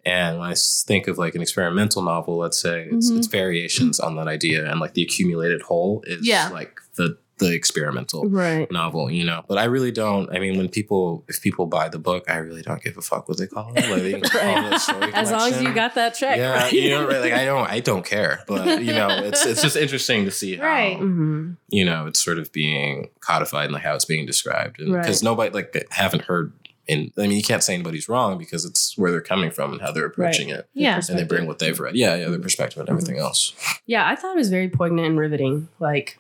[SPEAKER 2] And when I think of like an experimental novel, let's say it's,
[SPEAKER 3] Mhm.
[SPEAKER 2] it's variations on that idea, and like the accumulated whole is
[SPEAKER 3] Yeah.
[SPEAKER 2] like the the experimental
[SPEAKER 4] Right.
[SPEAKER 2] novel, you know. But I really don't. I mean, when people, if people buy the book, I really don't give a fuck what they call it. Like they can call it story
[SPEAKER 4] As long as you got that check.
[SPEAKER 2] yeah,
[SPEAKER 4] right?
[SPEAKER 2] you know, right? Like I don't, I don't care. But you know, it's it's just interesting to see how
[SPEAKER 3] Right.
[SPEAKER 4] Mhm.
[SPEAKER 2] you know it's sort of being codified and like how it's being described,
[SPEAKER 4] Right.
[SPEAKER 2] because nobody like haven't heard. and I mean, you can't say anybody's wrong because it's where they're coming from and how they're approaching it,
[SPEAKER 3] Yeah.
[SPEAKER 2] and they bring what they've read. Yeah, yeah, their perspective and everything else.
[SPEAKER 4] Yeah, I thought it was very poignant and riveting. Like,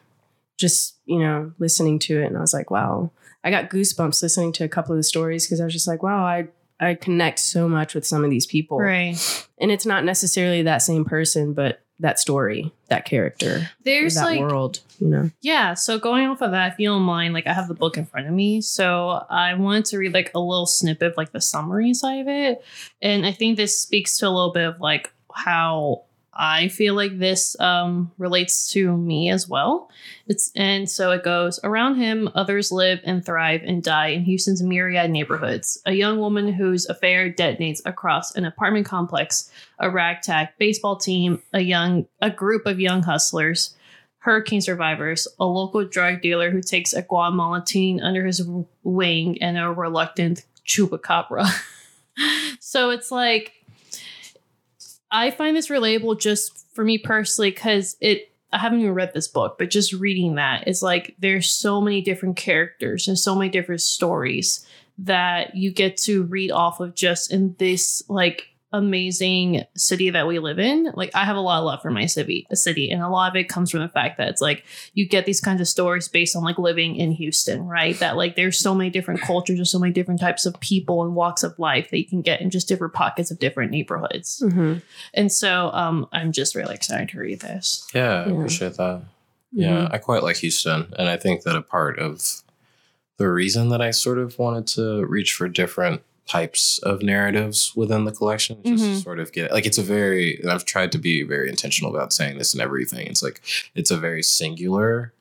[SPEAKER 4] just, you know, listening to it. And I was like, wow. I got goosebumps listening to a couple of the stories because I was just like, wow, I, I connect so much with some of these people.
[SPEAKER 3] Right.
[SPEAKER 4] And it's not necessarily that same person, but that story, that character,
[SPEAKER 3] There's
[SPEAKER 4] that
[SPEAKER 3] like,
[SPEAKER 4] world, you know?
[SPEAKER 3] yeah. So going off of that, if you don't mind, like I have the book in front of me. So I wanted to read like a little snippet of like the summary side of it. And I think this speaks to a little bit of like how I feel like this um, relates to me as well. It's and so it goes around him. Others live and thrive and die in Houston's myriad neighborhoods. A young woman whose affair detonates across an apartment complex, a ragtag baseball team, a young a group of young hustlers, hurricane survivors, a local drug dealer who takes a Guatemalan teen under his wing, and a reluctant chupacabra. so it's like I find this relatable just for me personally because it. I haven't even read this book, but just reading that is like there's so many different characters and so many different stories that you get to read off of just in this like amazing city that we live in. Like I have a lot of love for my city, a city, and a lot of it comes from the fact that it's like you get these kinds of stories based on like living in Houston, right? That like there's so many different cultures and so many different types of people and walks of life that you can get in just different pockets of different neighborhoods.
[SPEAKER 4] Mm-hmm.
[SPEAKER 3] And so um I'm just really excited to read this.
[SPEAKER 2] Yeah, I
[SPEAKER 4] Yeah.
[SPEAKER 2] appreciate that. Yeah, I quite like Houston, and I think that a part of the reason that I sort of wanted to reach for different types of narratives within the collection just to
[SPEAKER 3] Mhm.
[SPEAKER 2] sort of get like it's a very and I've tried to be very intentional about saying this and everything. It's like it's a very singular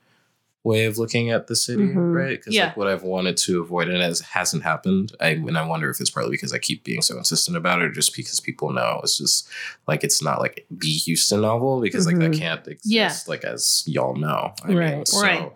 [SPEAKER 2] way of looking at the city,
[SPEAKER 4] Mhm.
[SPEAKER 2] right? Because
[SPEAKER 3] Yeah.
[SPEAKER 2] like what I've wanted to avoid and it hasn't happened. I and I wonder if it's partly because I keep being so insistent about it, or just because people know it's just like it's not like the Houston novel because like that
[SPEAKER 4] Mhm.
[SPEAKER 2] can't exist
[SPEAKER 3] Yeah.
[SPEAKER 2] like as y'all know. I mean,
[SPEAKER 4] Right.
[SPEAKER 2] so
[SPEAKER 3] Right.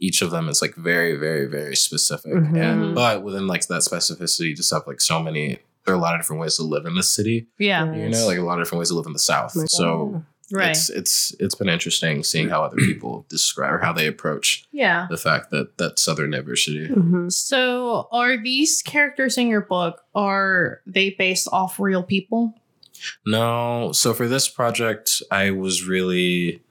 [SPEAKER 2] Each of them is like very, very, very specific.
[SPEAKER 4] Mhm.
[SPEAKER 2] And but within like that specificity, you just have like so many there are a lot of different ways to live in the city.
[SPEAKER 3] Yeah.
[SPEAKER 4] Yeah.
[SPEAKER 2] You
[SPEAKER 4] Yes.
[SPEAKER 2] know, like a lot of different ways to live in the South.
[SPEAKER 4] Like,
[SPEAKER 2] so
[SPEAKER 3] Right.
[SPEAKER 2] it's it's it's been interesting seeing how other people describe or how they approach
[SPEAKER 3] yeah.
[SPEAKER 2] the fact that that Southern diversity.
[SPEAKER 4] Mhm.
[SPEAKER 3] So, are these characters in your book are they based off real people?
[SPEAKER 2] No, so for this project, I was really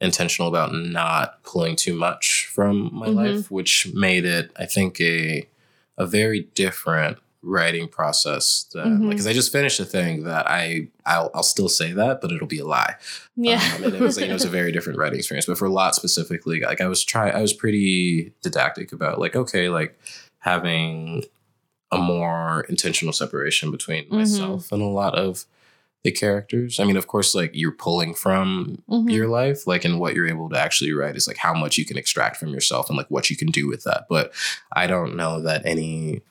[SPEAKER 2] intentional about not pulling too much from my
[SPEAKER 3] Mhm.
[SPEAKER 2] life, which made it, I think, a a very different writing process. Because I just finished a thing that I I'll, I'll still say that, but it'll be a lie.
[SPEAKER 3] Yeah.
[SPEAKER 2] Um, and it was, you know, it was a very different writing experience. But for a Lot specifically, like I was try, I was pretty didactic about like, okay, like having a more intentional separation between
[SPEAKER 3] Mhm.
[SPEAKER 2] myself and a lot of the characters. I mean, of course, like you're pulling from
[SPEAKER 3] Mhm.
[SPEAKER 2] your life, like, and what you're able to actually write is like how much you can extract from yourself and like what you can do with that. But I don't know that any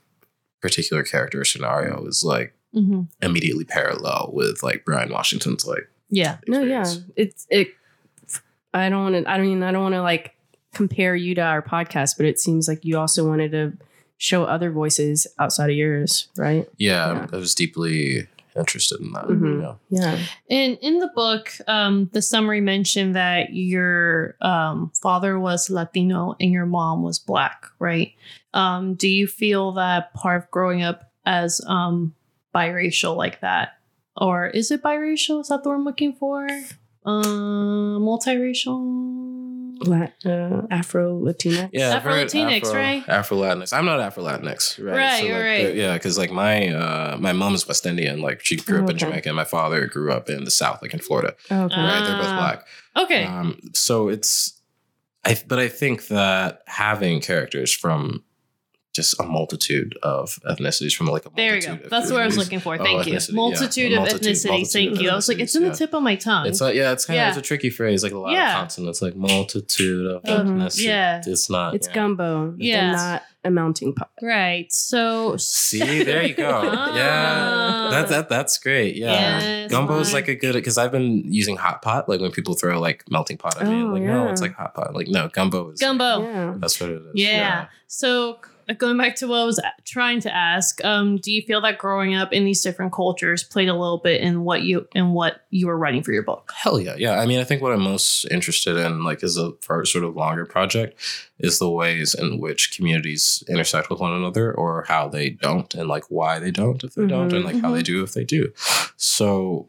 [SPEAKER 2] particular character or scenario is like
[SPEAKER 3] Mhm.
[SPEAKER 2] immediately parallel with like Bryan Washington's like
[SPEAKER 3] Yeah.
[SPEAKER 4] No, yeah, it's it. I don't want to. I mean, I don't want to like compare you to our podcast, but it seems like you also wanted to show other voices outside of yours, right?
[SPEAKER 2] Yeah,
[SPEAKER 4] Yeah.
[SPEAKER 2] I was deeply interested in that.
[SPEAKER 4] Mhm.
[SPEAKER 2] Yeah.
[SPEAKER 4] Yeah.
[SPEAKER 3] And in the book, um, the summary mentioned that your um, father was Latino and your mom was black, right? Um, do you feel that part of growing up as um, biracial like that, or is it biracial? Is that the word I'm looking for? Um, multiracial.
[SPEAKER 4] Lat, uh, Afro Latina.
[SPEAKER 2] Yeah,
[SPEAKER 3] Afro-Latinx, right?
[SPEAKER 2] Afro Latinx. I'm not Afro Latinx, right?
[SPEAKER 3] Right,
[SPEAKER 2] So,
[SPEAKER 3] you're
[SPEAKER 2] like,
[SPEAKER 3] right.
[SPEAKER 2] the- yeah, because like my uh, my mom is West Indian. Like she grew
[SPEAKER 4] Oh,
[SPEAKER 2] up in
[SPEAKER 4] okay.
[SPEAKER 2] Jamaica, and my father grew up in the South, like in Florida.
[SPEAKER 4] Oh, okay.
[SPEAKER 3] Uh,
[SPEAKER 2] right, they're both
[SPEAKER 3] Ah.
[SPEAKER 2] black.
[SPEAKER 3] Okay.
[SPEAKER 2] Um, so it's, I but I think that having characters from just a multitude of ethnicities from like a
[SPEAKER 3] there you go. That's what I was looking for.
[SPEAKER 2] Oh,
[SPEAKER 3] Thank you.
[SPEAKER 2] ethnicity, yeah.
[SPEAKER 3] Multitude of
[SPEAKER 2] Multitude-
[SPEAKER 3] ethnicities.
[SPEAKER 2] multitude
[SPEAKER 3] Thank
[SPEAKER 2] of
[SPEAKER 3] you. I was like, it's in
[SPEAKER 2] ethnicities,
[SPEAKER 3] the tip of my tongue.
[SPEAKER 2] It's like yeah, it's kind
[SPEAKER 3] Yeah.
[SPEAKER 2] of it's a tricky phrase, like a lot
[SPEAKER 3] Yeah.
[SPEAKER 2] of consonants, like multitude of
[SPEAKER 3] Uh,
[SPEAKER 2] ethnicity.
[SPEAKER 3] yeah.
[SPEAKER 2] It's not.
[SPEAKER 4] It's
[SPEAKER 2] yeah.
[SPEAKER 4] gumbo.
[SPEAKER 3] Yeah.
[SPEAKER 4] Yeah. Not a mounting pot.
[SPEAKER 3] right. So
[SPEAKER 2] See, there you go. yeah,
[SPEAKER 3] Ah.
[SPEAKER 2] that that that's great. Yeah,
[SPEAKER 3] Yes,
[SPEAKER 2] gumbo is like a good because I've been using hot pot. Like when people throw like melting pot at me,
[SPEAKER 4] Oh,
[SPEAKER 2] like no, it's like hot pot. Like no, gumbo is
[SPEAKER 3] gumbo.
[SPEAKER 4] Yeah.
[SPEAKER 2] That's what it is.
[SPEAKER 3] Yeah. So c- going back to what I was trying to ask, um, do you feel that growing up in these different cultures played a little bit in what you in what you were writing for your book?
[SPEAKER 2] Hell yeah, yeah. I mean, I think what I'm most interested in, like, is a for sort of longer project, is the ways in which communities intersect with one another, or how they don't, and like why they don't if they don't,
[SPEAKER 4] Mhm.
[SPEAKER 2] and like how they do if they do. So,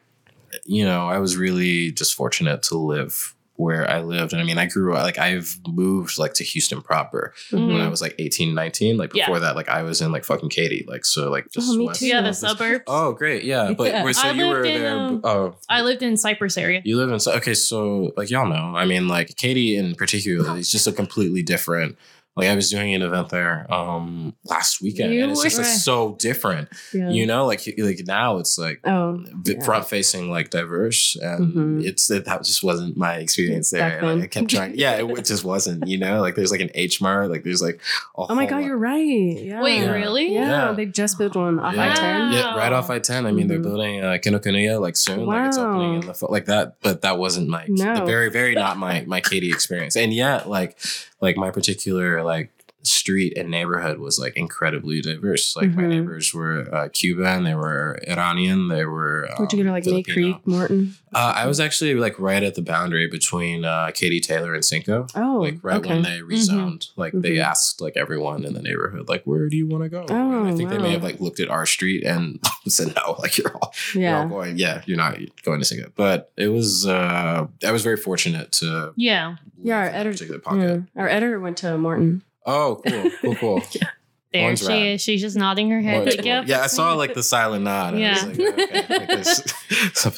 [SPEAKER 2] you know, I was really just fortunate to live where I lived, and I mean, I grew up like I've moved like to Houston proper
[SPEAKER 3] Mhm.
[SPEAKER 2] when I was like 18, 19. Like
[SPEAKER 3] Yeah.
[SPEAKER 2] before that, like I was in like fucking Katy, like so like just
[SPEAKER 4] Oh, me
[SPEAKER 2] west
[SPEAKER 4] too.
[SPEAKER 3] Yeah, the
[SPEAKER 2] of this-
[SPEAKER 3] suburbs.
[SPEAKER 2] Oh, great, yeah. But
[SPEAKER 4] Yeah.
[SPEAKER 2] wait, so
[SPEAKER 3] I
[SPEAKER 2] you were
[SPEAKER 3] in,
[SPEAKER 2] there?
[SPEAKER 3] um,
[SPEAKER 2] oh,
[SPEAKER 3] I lived in Cypress area.
[SPEAKER 2] you live in so okay, so like y'all know, I mean, like Katy in particular is just a completely different. Like I was doing an event there um last weekend,
[SPEAKER 3] You
[SPEAKER 2] and it's just like, so different.
[SPEAKER 4] Yeah.
[SPEAKER 2] You know, like like now it's like
[SPEAKER 4] oh. yeah.
[SPEAKER 2] front facing, like diverse, and
[SPEAKER 4] Mhm.
[SPEAKER 2] it's it, that just wasn't my experience there. And, like. I kept trying, yeah, it, just wasn't. You know, like there's like an H Mart, like there's like a
[SPEAKER 4] Oh my god,
[SPEAKER 2] lot-
[SPEAKER 4] you're right. Yeah.
[SPEAKER 3] Wait,
[SPEAKER 2] Yeah.
[SPEAKER 3] really?
[SPEAKER 4] Yeah,
[SPEAKER 2] Yeah.
[SPEAKER 4] they just built one off
[SPEAKER 2] Yeah.
[SPEAKER 4] I-10.
[SPEAKER 2] Yeah, right off I ten. I mean, they're
[SPEAKER 4] Mhm.
[SPEAKER 2] building uh, Kinokuniya like soon, like it's opening in
[SPEAKER 4] Wow.
[SPEAKER 2] the fall, like that. But that wasn't my
[SPEAKER 4] No.
[SPEAKER 2] the very very not my my Katy experience. And yet, like like my particular like street and neighborhood was like incredibly diverse. Like my
[SPEAKER 4] Mhm.
[SPEAKER 2] neighbors were uh, Cuban, they were Iranian, they were.
[SPEAKER 4] Where'd you
[SPEAKER 2] um,
[SPEAKER 4] go to like
[SPEAKER 2] Mayde
[SPEAKER 4] Creek, Morton?
[SPEAKER 2] Uh, I was actually like right at the boundary between uh, Katy Taylor and Cinco.
[SPEAKER 4] Oh,
[SPEAKER 2] like right
[SPEAKER 4] okay.
[SPEAKER 2] when they rezoned, like they
[SPEAKER 4] Mhm.
[SPEAKER 2] asked like everyone in the neighborhood, like where do you want to go? and I
[SPEAKER 4] Oh,
[SPEAKER 2] think they may have like looked at our street and said no, like you're all you're all going, yeah, you're not going to Cinco. But it was uh I was very fortunate to
[SPEAKER 3] Yeah.
[SPEAKER 4] Yeah, our
[SPEAKER 2] live in that
[SPEAKER 4] editor, yeah, our editor went to Morton.
[SPEAKER 2] Oh, cool, cool, cool.
[SPEAKER 3] there.
[SPEAKER 2] Lauren's
[SPEAKER 3] She
[SPEAKER 2] rad.
[SPEAKER 3] is. She's just nodding her head. Like, yep.
[SPEAKER 2] Yeah, I saw like the silent nod. and I was
[SPEAKER 3] Yeah.
[SPEAKER 2] like, okay, like going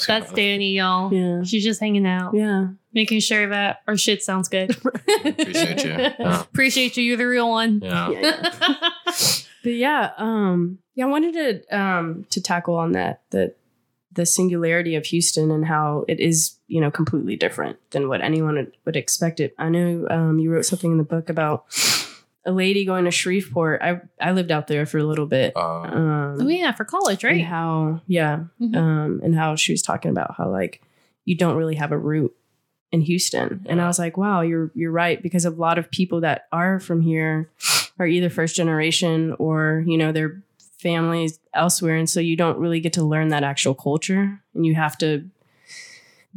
[SPEAKER 3] That's
[SPEAKER 2] on.
[SPEAKER 3] Danny, y'all.
[SPEAKER 4] Yeah.
[SPEAKER 3] She's just hanging out,
[SPEAKER 4] Yeah.
[SPEAKER 3] making sure that our shit sounds good.
[SPEAKER 2] Appreciate you. Yeah.
[SPEAKER 3] Appreciate you. You're the real one.
[SPEAKER 2] Yeah.
[SPEAKER 4] Yeah. But yeah, um, yeah, I wanted to um to tackle on that the the singularity of Houston and how it is, you know, completely different than what anyone would, would expect it. I know um, you wrote something in the book about a lady going to Shreveport. I I lived out there for a little bit.
[SPEAKER 2] Um,
[SPEAKER 4] Um,
[SPEAKER 3] oh yeah, for college,
[SPEAKER 4] and
[SPEAKER 3] right?
[SPEAKER 4] how yeah,
[SPEAKER 3] Mhm.
[SPEAKER 4] um, and how she was talking about how like you don't really have a root in Houston, and I was like, wow, you're you're right because a lot of people that are from here are either first generation or you know their families elsewhere, and so you don't really get to learn that actual culture, and you have to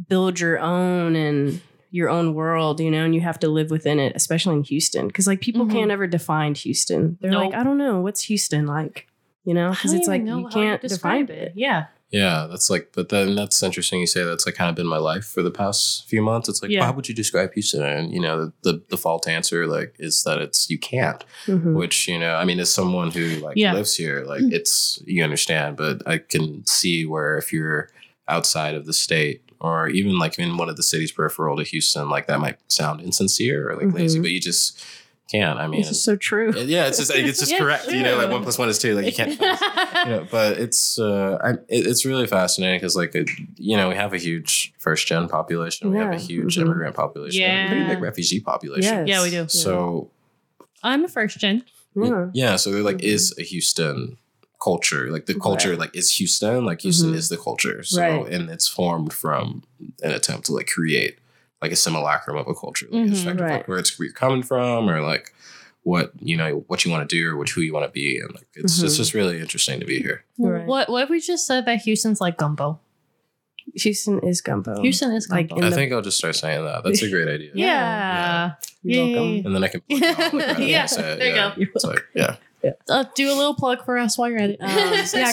[SPEAKER 4] build your own and your own world, you know, and you have to live within it, especially in Houston, because like people
[SPEAKER 3] Mhm.
[SPEAKER 4] can't ever define Houston. They're like, I don't know, what's Houston like, you know,
[SPEAKER 3] I
[SPEAKER 4] because
[SPEAKER 3] don't
[SPEAKER 4] it's like
[SPEAKER 3] even know
[SPEAKER 4] you
[SPEAKER 3] how
[SPEAKER 4] can't
[SPEAKER 3] to
[SPEAKER 4] define
[SPEAKER 3] describe
[SPEAKER 4] it.
[SPEAKER 3] Yeah.
[SPEAKER 2] yeah, that's like, but then that's interesting. You say that's like kind of been my life for the past few months. It's like,
[SPEAKER 3] Yeah.
[SPEAKER 2] how would you describe Houston? And you know, the, the default answer like is that it's you can't.
[SPEAKER 4] Mhm.
[SPEAKER 2] Which you know, I mean, as someone who like
[SPEAKER 3] Yeah.
[SPEAKER 2] lives here, like it's you understand. But I can see where if you're outside of the state or even like in one of the cities peripheral to Houston, like that might sound insincere or like lazy,
[SPEAKER 4] Mhm.
[SPEAKER 2] but you just can't. I mean,
[SPEAKER 4] It's just so true.
[SPEAKER 2] yeah, it's just it's just
[SPEAKER 3] Yeah,
[SPEAKER 2] correct. You know, like one plus one is two. Like you can't. you know, but it's uh, I, it, it's really fascinating because like it, you know we have a huge first gen population, we have a
[SPEAKER 4] Yeah.
[SPEAKER 2] huge
[SPEAKER 4] Mhm.
[SPEAKER 2] immigrant population, we have a pretty big refugee population.
[SPEAKER 4] Yes.
[SPEAKER 3] Yeah, we do.
[SPEAKER 2] So
[SPEAKER 3] I'm a first gen.
[SPEAKER 4] Yeah.
[SPEAKER 2] yeah, so there like
[SPEAKER 4] Mhm.
[SPEAKER 2] is a Houston culture. Like the culture
[SPEAKER 4] Right.
[SPEAKER 2] like is Houston. Like Houston
[SPEAKER 4] Mhm.
[SPEAKER 2] is the culture. So
[SPEAKER 4] Right.
[SPEAKER 2] and it's formed from an attempt to like create like a simulacrum of a culture, like
[SPEAKER 3] Mhm.
[SPEAKER 2] irrespective
[SPEAKER 4] Right.
[SPEAKER 2] like where it's where you're coming from or like what you know what you want to do or what who you want to be and like it's it's
[SPEAKER 4] Mhm.
[SPEAKER 2] just really interesting to be here.
[SPEAKER 4] Right.
[SPEAKER 3] What what if we just said that Houston's like gumbo?
[SPEAKER 4] Houston is gumbo.
[SPEAKER 3] Houston is
[SPEAKER 4] like
[SPEAKER 3] gumbo.
[SPEAKER 4] in
[SPEAKER 2] I
[SPEAKER 4] the-
[SPEAKER 2] think I'll just start saying that. That's a great idea.
[SPEAKER 3] yeah.
[SPEAKER 4] You're
[SPEAKER 3] Yeah.
[SPEAKER 4] welcome.
[SPEAKER 2] And then I can plug it all, like, rather
[SPEAKER 3] Yeah,
[SPEAKER 2] say
[SPEAKER 3] there you
[SPEAKER 2] yeah.
[SPEAKER 3] go.
[SPEAKER 2] It's like, yeah.
[SPEAKER 3] Uh, do a little plug for us while you're at it.
[SPEAKER 4] Um, yeah,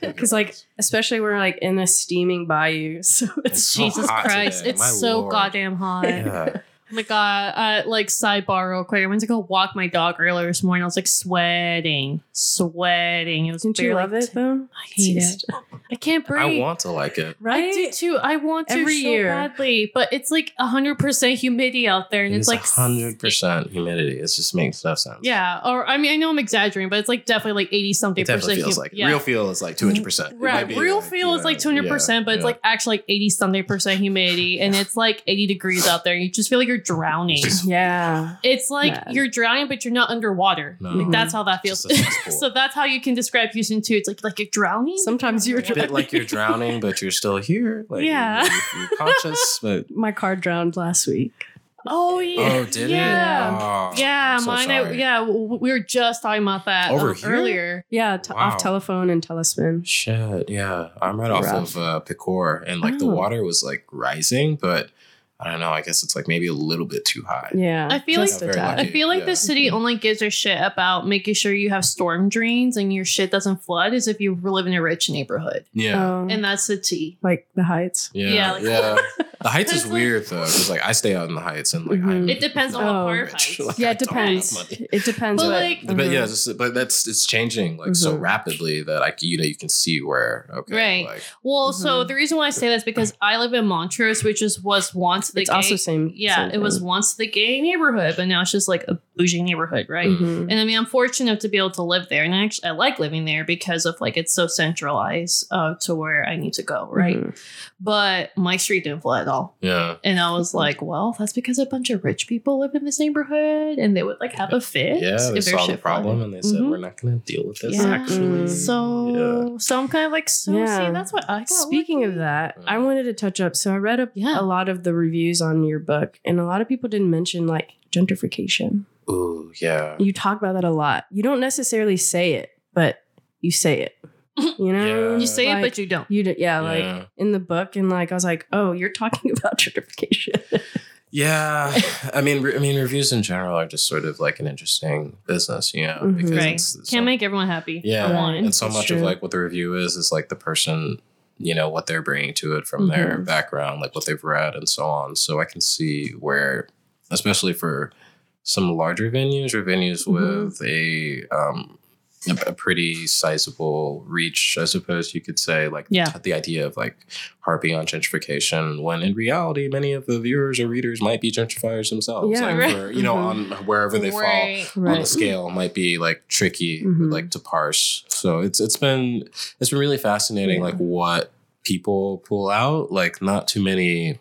[SPEAKER 4] because like especially we're like in a steaming bayou, so it's
[SPEAKER 2] so
[SPEAKER 3] Jesus Christ,
[SPEAKER 2] today.
[SPEAKER 3] it's
[SPEAKER 2] My
[SPEAKER 3] so
[SPEAKER 2] Lord.
[SPEAKER 3] goddamn hot.
[SPEAKER 2] Yeah.
[SPEAKER 3] Oh my god! Uh, like sidebar, real quick. I went to go walk my dog earlier this morning. I was like sweating, sweating. It was
[SPEAKER 4] Didn't you
[SPEAKER 3] barely
[SPEAKER 4] love it though?
[SPEAKER 3] I hate it. I can't breathe.
[SPEAKER 2] I want to like it.
[SPEAKER 4] Right?
[SPEAKER 3] I do too. I want to
[SPEAKER 4] Every
[SPEAKER 3] so
[SPEAKER 4] year.
[SPEAKER 3] badly, but it's like hundred percent humidity out there, and
[SPEAKER 2] It's
[SPEAKER 3] it's like
[SPEAKER 2] hundred percent humidity. It just makes no sense.
[SPEAKER 3] Yeah, or I mean, I know I'm exaggerating, but it's like definitely like eighty something
[SPEAKER 2] It definitely
[SPEAKER 3] percent.
[SPEAKER 2] feels
[SPEAKER 3] hum-
[SPEAKER 2] like
[SPEAKER 3] yeah.
[SPEAKER 2] real feel is like two hundred percent.
[SPEAKER 3] Right, real feel is like two hundred percent, but it's like actually like eighty something percent humidity, and it's like eighty degrees out there. You just feel like you're drowning.
[SPEAKER 4] Yeah.
[SPEAKER 3] It's like
[SPEAKER 4] Mad.
[SPEAKER 3] you're drowning, but you're not underwater.
[SPEAKER 2] No.
[SPEAKER 3] Like that's how that feels.
[SPEAKER 2] Just a cesspool.
[SPEAKER 3] so that's how you can describe Houston too. It's like like you're drowning.
[SPEAKER 4] Sometimes you're
[SPEAKER 2] a bit like you're drowning, but you're still here. Like
[SPEAKER 3] Yeah.
[SPEAKER 2] you're, you're conscious, but
[SPEAKER 4] My car drowned last week.
[SPEAKER 3] Oh yeah.
[SPEAKER 2] oh, did
[SPEAKER 3] yeah.
[SPEAKER 2] it? Oh,
[SPEAKER 3] Yeah,
[SPEAKER 2] so
[SPEAKER 3] mine. I, yeah, we were just talking about that
[SPEAKER 2] Over
[SPEAKER 3] um,
[SPEAKER 2] here?
[SPEAKER 3] earlier.
[SPEAKER 4] Yeah, t-
[SPEAKER 2] Wow.
[SPEAKER 4] off telephone and telespin.
[SPEAKER 2] Shit, yeah. I'm right off of uh, Pecore, and like the
[SPEAKER 4] Oh.
[SPEAKER 2] water was like rising, but I don't know. I guess it's like maybe a little bit too high.
[SPEAKER 4] Yeah.
[SPEAKER 3] I feel
[SPEAKER 4] just
[SPEAKER 2] like-
[SPEAKER 3] I feel like
[SPEAKER 2] Yeah.
[SPEAKER 3] the city only gives a shit about making sure you have storm drains and your shit doesn't flood as if you live in a rich neighborhood.
[SPEAKER 2] Yeah,
[SPEAKER 4] Um,
[SPEAKER 3] And that's the T.
[SPEAKER 4] like the heights.
[SPEAKER 2] yeah,
[SPEAKER 3] yeah,
[SPEAKER 2] yeah. the heights is
[SPEAKER 3] It's like-
[SPEAKER 2] weird though, because like I stay out in the heights, and like I'm
[SPEAKER 4] Mhm.
[SPEAKER 3] It depends on what
[SPEAKER 4] Oh.
[SPEAKER 3] part of
[SPEAKER 2] rich. Like,
[SPEAKER 4] yeah, it
[SPEAKER 2] don't
[SPEAKER 4] depends. It depends.
[SPEAKER 3] But,
[SPEAKER 4] what,
[SPEAKER 3] like-
[SPEAKER 2] But
[SPEAKER 4] Mhm.
[SPEAKER 2] yeah, just, but that's it's changing like so
[SPEAKER 4] Mhm.
[SPEAKER 2] rapidly that I you know you can see where okay
[SPEAKER 3] Right.
[SPEAKER 2] like
[SPEAKER 3] Well, so
[SPEAKER 4] Mhm.
[SPEAKER 3] the reason why I say that is because I live in Montrose, which is was once the
[SPEAKER 4] it's
[SPEAKER 3] gay,
[SPEAKER 4] also same.
[SPEAKER 3] yeah,
[SPEAKER 4] same
[SPEAKER 3] it was once the gay neighborhood, but now it's just like a bougie neighborhood, right?
[SPEAKER 4] Mhm.
[SPEAKER 3] And I mean, I'm fortunate to be able to live there, and I actually I like living there because of like it's so centralized uh, to where I need to go, right?
[SPEAKER 4] Mhm.
[SPEAKER 3] But my street didn't flood at all,
[SPEAKER 2] yeah
[SPEAKER 3] and I was like, well, that's because a bunch of rich people live in this neighborhood, and they would like have a fit.
[SPEAKER 2] yeah they
[SPEAKER 3] if
[SPEAKER 2] saw the problem
[SPEAKER 3] flooded.
[SPEAKER 2] and they said
[SPEAKER 3] Mhm.
[SPEAKER 2] we're not going to deal with this
[SPEAKER 3] Yeah.
[SPEAKER 2] actually
[SPEAKER 3] So, yeah. so I'm kind of like, so
[SPEAKER 4] Yeah.
[SPEAKER 3] see, that's what I got.
[SPEAKER 4] Speaking of that, I wanted to touch up. So I read up
[SPEAKER 3] Yeah.
[SPEAKER 4] a lot of the reviews on your book, and a lot of people didn't mention like gentrification.
[SPEAKER 2] ooh yeah
[SPEAKER 4] You talk about that a lot. You don't necessarily say it, but you say it. You know,
[SPEAKER 2] Yeah.
[SPEAKER 3] you say it, but you don't.
[SPEAKER 4] you. do, yeah,
[SPEAKER 2] Yeah.
[SPEAKER 4] like in the book, and like I was like, oh, you're talking about gentrification.
[SPEAKER 2] Yeah, I mean, re- I mean, reviews in general are just sort of like an interesting business, you know,
[SPEAKER 4] Mhm.
[SPEAKER 2] because
[SPEAKER 3] Right.
[SPEAKER 2] it's, it's
[SPEAKER 3] Can't
[SPEAKER 2] so-
[SPEAKER 3] make everyone happy.
[SPEAKER 2] yeah,
[SPEAKER 3] one.
[SPEAKER 2] and so
[SPEAKER 4] That's
[SPEAKER 2] much of like what the review is is like the person, you know, what they're bringing to it from their
[SPEAKER 4] Mhm.
[SPEAKER 2] background, like what they've read and so on. So I can see where, especially for some larger venues or venues
[SPEAKER 4] Mhm.
[SPEAKER 2] with a um, a, a pretty sizable reach, I suppose you could say. Like
[SPEAKER 3] Yeah.
[SPEAKER 2] the idea of like harping on gentrification, when in reality, many of the viewers or readers might be gentrifiers themselves.
[SPEAKER 4] Yeah.
[SPEAKER 2] like
[SPEAKER 3] Right.
[SPEAKER 2] for, you know, on wherever they fall on the
[SPEAKER 4] Right.
[SPEAKER 2] scale might be like tricky
[SPEAKER 4] Mhm.
[SPEAKER 2] like to parse so it's it's been it's been really fascinating
[SPEAKER 4] Yeah.
[SPEAKER 2] like what people pull out like not too many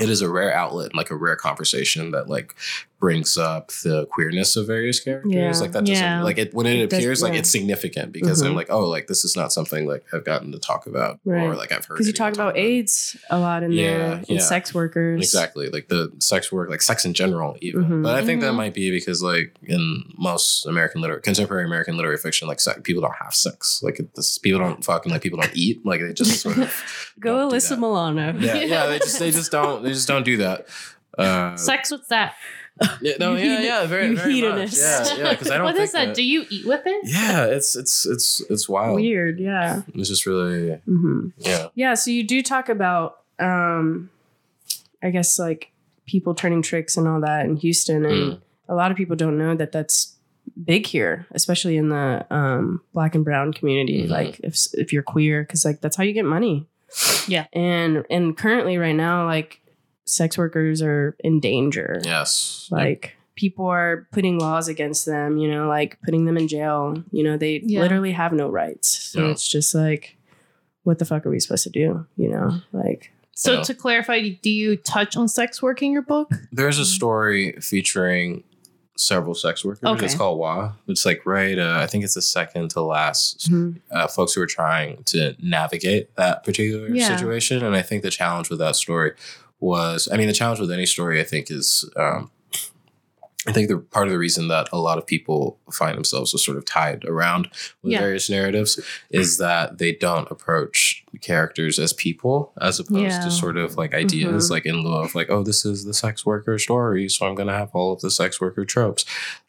[SPEAKER 2] it is a rare outlet like a rare conversation that like brings up the queerness of various characters
[SPEAKER 4] Yeah.
[SPEAKER 2] like that doesn't
[SPEAKER 3] Yeah.
[SPEAKER 2] like it when it,
[SPEAKER 4] It does-
[SPEAKER 2] appears like
[SPEAKER 4] yeah.
[SPEAKER 2] it's significant because i'm
[SPEAKER 4] Mhm.
[SPEAKER 2] like oh like this is not something like i've gotten to talk about or like i've heard
[SPEAKER 4] Because you talk about AIDS a lot in there, and
[SPEAKER 2] yeah.
[SPEAKER 4] sex workers.
[SPEAKER 2] Exactly, like the sex work, like sex in general, even.
[SPEAKER 4] Mhm.
[SPEAKER 2] But I think that
[SPEAKER 3] Mhm.
[SPEAKER 2] might be because, like, in most American literary, contemporary American literary fiction, like, sex, people don't have sex. Like, this, people don't fucking like people don't eat. Like, they just sort of
[SPEAKER 4] Go Alyssa. Milano.
[SPEAKER 2] Yeah, yeah, they just they just don't they just don't do that. Uh,
[SPEAKER 3] Sex with that.
[SPEAKER 2] yeah, no, yeah,
[SPEAKER 4] hedon-
[SPEAKER 2] yeah, very, very much. Yeah, yeah, because I don't
[SPEAKER 3] What
[SPEAKER 2] think
[SPEAKER 3] is that? Do you eat with it?
[SPEAKER 2] yeah, it's it's it's it's wild.
[SPEAKER 4] Weird, yeah.
[SPEAKER 2] It's just really
[SPEAKER 4] hmm
[SPEAKER 2] yeah.
[SPEAKER 4] Yeah, so you do talk about, um, I guess, like people turning tricks and all that in Houston. And
[SPEAKER 2] Mm.
[SPEAKER 4] a lot of people don't know that that's big here, especially in the um, black and brown community.
[SPEAKER 2] Mhm.
[SPEAKER 4] Like if, if you're queer, because like that's how you get money.
[SPEAKER 3] Yeah.
[SPEAKER 4] And, and currently right now, like sex workers are in danger.
[SPEAKER 2] Yes.
[SPEAKER 4] Like people are putting laws against them, you know, like putting them in jail. You know, they
[SPEAKER 3] Yeah.
[SPEAKER 4] literally have no rights. So
[SPEAKER 2] Yeah.
[SPEAKER 4] it's just like, what the fuck are we supposed to do? You know, like,
[SPEAKER 3] So
[SPEAKER 2] Yeah.
[SPEAKER 3] to clarify, do you touch on sex work in your book?
[SPEAKER 2] There's a story featuring several sex workers.
[SPEAKER 3] Okay.
[SPEAKER 2] It's called Waugh. It's like right. Uh, I think it's the second to last. Uh, folks who are trying to navigate that particular
[SPEAKER 3] Yeah.
[SPEAKER 2] situation, and I think the challenge with that story was. I mean, the challenge with any story, I think, is. Um, I think the part of the reason that a lot of people find themselves sort of tied around with
[SPEAKER 3] Yeah.
[SPEAKER 2] various narratives is that they don't approach characters as people as opposed
[SPEAKER 3] Yeah.
[SPEAKER 2] to sort of like ideas like in lieu of like oh this is the sex worker story so i'm gonna have all of the sex worker tropes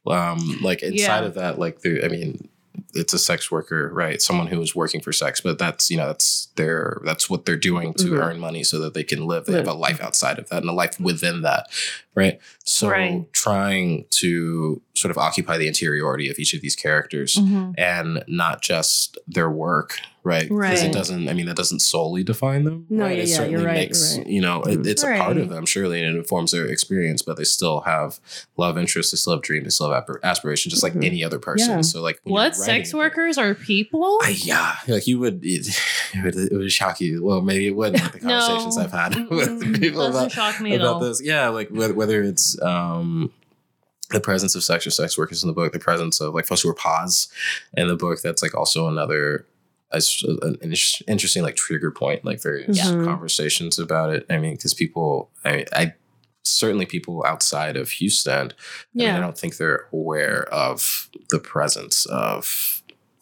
[SPEAKER 2] um like inside
[SPEAKER 3] Yeah.
[SPEAKER 2] of that like the i mean it's a sex worker right? Someone who is working for sex but that's you know that's their that's what they're doing to
[SPEAKER 4] Mhm.
[SPEAKER 2] earn money so that they can live they have a life outside of that and a life within that right so
[SPEAKER 3] Right.
[SPEAKER 2] trying to sort of occupy the interiority of each of these characters
[SPEAKER 3] Mm-hmm.
[SPEAKER 2] and not just their work, right? Because
[SPEAKER 3] Right.
[SPEAKER 2] it doesn't. I mean, that doesn't solely define them.
[SPEAKER 4] No,
[SPEAKER 2] right?
[SPEAKER 4] yeah,
[SPEAKER 2] it
[SPEAKER 4] yeah,
[SPEAKER 2] certainly
[SPEAKER 4] you're right,
[SPEAKER 2] makes
[SPEAKER 4] you're right.
[SPEAKER 2] you know it, it's a part of
[SPEAKER 3] Right.
[SPEAKER 2] them surely, and it informs their experience. But they still have love interests, they still have dreams, they still have aspir- aspirations, just like
[SPEAKER 4] Mhm.
[SPEAKER 2] any other person.
[SPEAKER 4] Yeah.
[SPEAKER 2] So like when
[SPEAKER 3] What
[SPEAKER 2] you're writing
[SPEAKER 3] sex
[SPEAKER 2] a book-
[SPEAKER 3] workers are people?
[SPEAKER 2] I, yeah, like you would, it, it would, it would shock you. Well, maybe it wouldn't. Like the
[SPEAKER 3] No.
[SPEAKER 2] conversations I've had with people
[SPEAKER 3] Doesn't
[SPEAKER 2] about,
[SPEAKER 3] shock me at
[SPEAKER 2] about
[SPEAKER 3] all.
[SPEAKER 2] this. Yeah, like whether, whether it's um, the presence of sex or sex workers in the book, the presence of like folks who are pause in the book. That's like also another as an interesting like trigger point, like various
[SPEAKER 4] Yeah.
[SPEAKER 2] conversations about it. I mean, because people, I, I certainly people outside of Houston, I, mean, I don't think they're aware of the presence of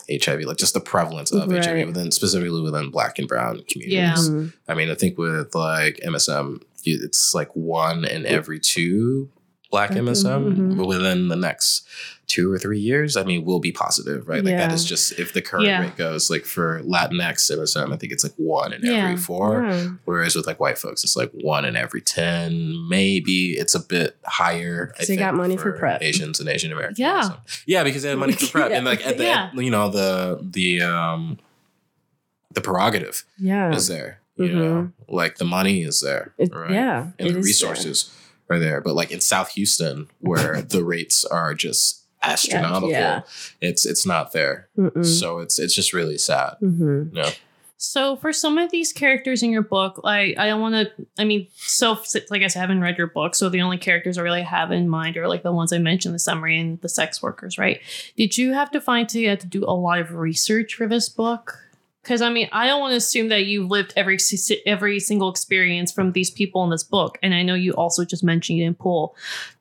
[SPEAKER 2] HIV, like just the prevalence of
[SPEAKER 4] Right.
[SPEAKER 2] HIV within specifically within Black and Brown communities.
[SPEAKER 3] Yeah.
[SPEAKER 4] Mhm.
[SPEAKER 2] I mean, I think with like MSM, you- it's like one in every two Black MSM
[SPEAKER 4] mhm.
[SPEAKER 2] within the next two or three years. I mean, we'll be positive, right? Like that
[SPEAKER 4] Yeah.
[SPEAKER 2] is just if the current
[SPEAKER 3] Yeah.
[SPEAKER 2] rate goes like for Latinx MSM, I think it's like one in
[SPEAKER 3] Yeah.
[SPEAKER 2] every four. Whereas with like white folks, it's like one in every ten. Maybe it's a bit higher.
[SPEAKER 4] They got money for PrEP.
[SPEAKER 2] Asians and Asian Americans.
[SPEAKER 3] Yeah.
[SPEAKER 2] Yeah, because they had money for prep, and like at the you know the the um the prerogative
[SPEAKER 4] Yeah.
[SPEAKER 2] is there. You know, like the money is there,
[SPEAKER 4] It-
[SPEAKER 2] right?
[SPEAKER 4] Yeah.
[SPEAKER 2] and the
[SPEAKER 4] is
[SPEAKER 2] resources are there. But like in South Houston, where the rates are just astronomical,
[SPEAKER 4] Yeah.
[SPEAKER 2] it's it's not there.
[SPEAKER 4] there. Mm-mm.
[SPEAKER 2] So it's it's just really sad.
[SPEAKER 4] Mhm.
[SPEAKER 2] No.
[SPEAKER 3] So for some of these characters in your book, like I don't want to. I mean, so like I said, I haven't read your book, so the only characters I really have in mind are like the ones I mentioned, the summary and the sex workers, right? Did you have to find to you had to do a lot of research for this book? Because I mean, I don't want to assume that you've lived every every single experience from these people in this book, and I know you also just mentioned you didn't pull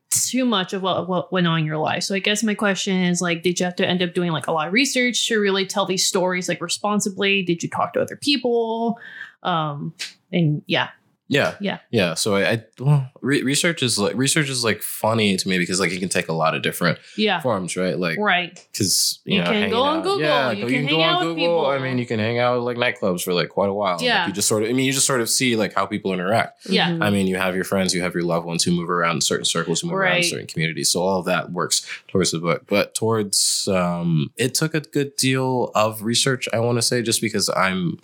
[SPEAKER 3] too much of what, what went on in your life. So I guess my question is like, did you have to end up doing like a lot of research to really tell these stories like responsibly? Did you talk to other people? Um, and yeah,
[SPEAKER 2] Yeah.
[SPEAKER 3] Yeah.
[SPEAKER 2] Yeah. So I, I well, re- research is like research is like funny to me because like it can take a lot of different
[SPEAKER 3] Yeah.
[SPEAKER 2] forms, right? Like
[SPEAKER 3] Right.
[SPEAKER 2] because you,
[SPEAKER 3] You
[SPEAKER 2] know,
[SPEAKER 3] can
[SPEAKER 2] hanging
[SPEAKER 3] go on Google,
[SPEAKER 2] Yeah,
[SPEAKER 3] you
[SPEAKER 2] go-
[SPEAKER 3] can
[SPEAKER 2] go
[SPEAKER 3] hang
[SPEAKER 2] on
[SPEAKER 3] out with
[SPEAKER 2] Google. I mean, you can hang out at like nightclubs for like quite a while. Like,
[SPEAKER 3] Yeah.
[SPEAKER 2] you just sort of. I mean, you just sort of see like how people interact.
[SPEAKER 3] Yeah.
[SPEAKER 4] Mhm.
[SPEAKER 2] I mean, you have your friends, you have your loved ones who move around in certain circles, who move around in certain communities. So all of that works towards the book. But towards um it took a good deal of research, I want to say, just because I'm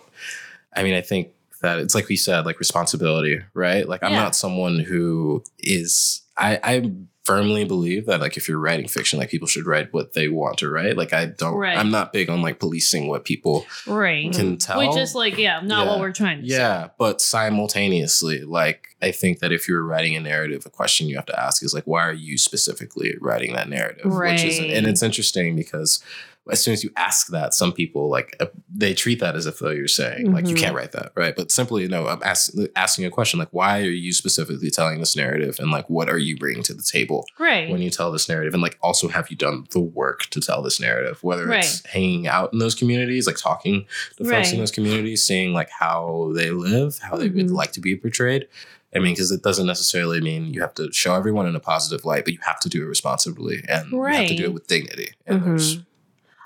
[SPEAKER 2] I mean, I think that it's like we said, like responsibility, right? Like I'm
[SPEAKER 3] Yeah.
[SPEAKER 2] not someone who is I I firmly believe that like if you're writing fiction, like people should write what they want to write. Like I don't
[SPEAKER 3] Right.
[SPEAKER 2] I'm not big on like policing what people
[SPEAKER 3] Right.
[SPEAKER 2] can mm-hmm. tell.
[SPEAKER 3] Which is like, yeah, not
[SPEAKER 2] Yeah.
[SPEAKER 3] what we're trying to say.
[SPEAKER 2] Yeah, but simultaneously, like I think that if you're writing a narrative, a question you have to ask is like, why are you specifically writing that narrative? Which is,
[SPEAKER 3] Right.
[SPEAKER 2] and it's interesting because as soon as you ask that, some people like uh, they treat that as if though you're saying like you
[SPEAKER 4] Mhm.
[SPEAKER 2] can't write that, right? But simply, no, I'm ask, asking a question like, why are you specifically telling this narrative, and like, what are you bringing to the table?
[SPEAKER 3] Right.
[SPEAKER 2] when you tell this narrative and like also have you done the work to tell this narrative whether it's hanging out in those communities like talking to folks in
[SPEAKER 3] Right. Mm-hmm.
[SPEAKER 2] those communities seeing like how they live how they would
[SPEAKER 4] Mhm.
[SPEAKER 2] like to be portrayed i mean because it doesn't necessarily mean you have to show everyone in a positive light but you have to do it responsibly and you have to do it with dignity and
[SPEAKER 4] Mhm.
[SPEAKER 2] there's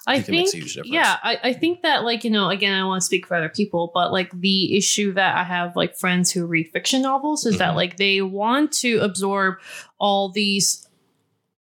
[SPEAKER 3] I
[SPEAKER 2] think
[SPEAKER 3] think,
[SPEAKER 2] a huge difference.
[SPEAKER 3] yeah, I, I think that like you know, again, I want to speak for other people, but like the issue that I have like friends who read fiction novels is that
[SPEAKER 2] Mhm.
[SPEAKER 3] like they want to absorb all these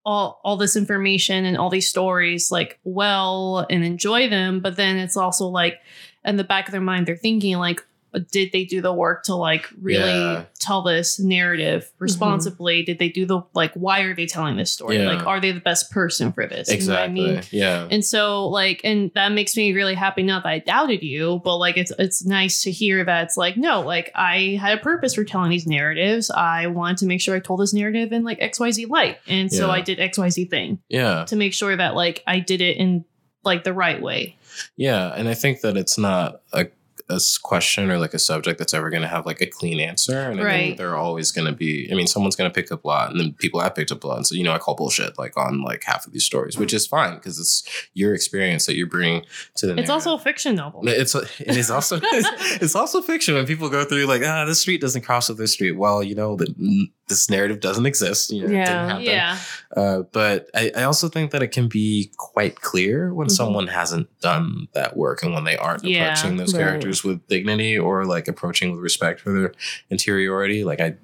[SPEAKER 3] all all this information and all these stories like well and enjoy them, but then it's also like in the back of their mind they're thinking like did they do the work to like really
[SPEAKER 2] Yeah.
[SPEAKER 3] tell this narrative mm-hmm. responsibly? Did they do the like why are they telling this story?
[SPEAKER 2] Yeah.
[SPEAKER 3] Like are they the best person for this? You know I
[SPEAKER 2] exactly
[SPEAKER 3] mean?
[SPEAKER 2] yeah
[SPEAKER 3] And so like and that makes me really happy not that I doubted you, but like it's it's nice to hear that it's like no, like I had a purpose for telling these narratives. I wanted to make sure I told this narrative in like XYZ light. And so
[SPEAKER 2] Yeah.
[SPEAKER 3] I did XYZ thing
[SPEAKER 2] yeah
[SPEAKER 3] to make sure that like I did it in like the right way.
[SPEAKER 2] Yeah, and I think that it's not a, a question or like a subject that's ever going to have like a clean answer. And I
[SPEAKER 3] Right.
[SPEAKER 2] think there are always going to be. I mean, someone's going to pick up a lot, and then people have picked up a lot. And so you know, I call bullshit like on like half of these stories, which is fine because it's your experience that you're bringing to the.
[SPEAKER 3] It's
[SPEAKER 2] narrative.
[SPEAKER 3] also a fiction novel.
[SPEAKER 2] It's it is also it's also fiction when people go through like ah this street doesn't cross with this street. Well, you know that this narrative doesn't exist. You know, it
[SPEAKER 4] Yeah.
[SPEAKER 2] didn't happen.
[SPEAKER 3] Yeah.
[SPEAKER 2] Uh, but I, I also think that it can be quite clear when
[SPEAKER 4] Mhm.
[SPEAKER 2] someone hasn't done that work and when they aren't
[SPEAKER 3] Yeah.
[SPEAKER 2] approaching those
[SPEAKER 4] Right.
[SPEAKER 2] characters with dignity or like approaching with respect for their interiority. Like I,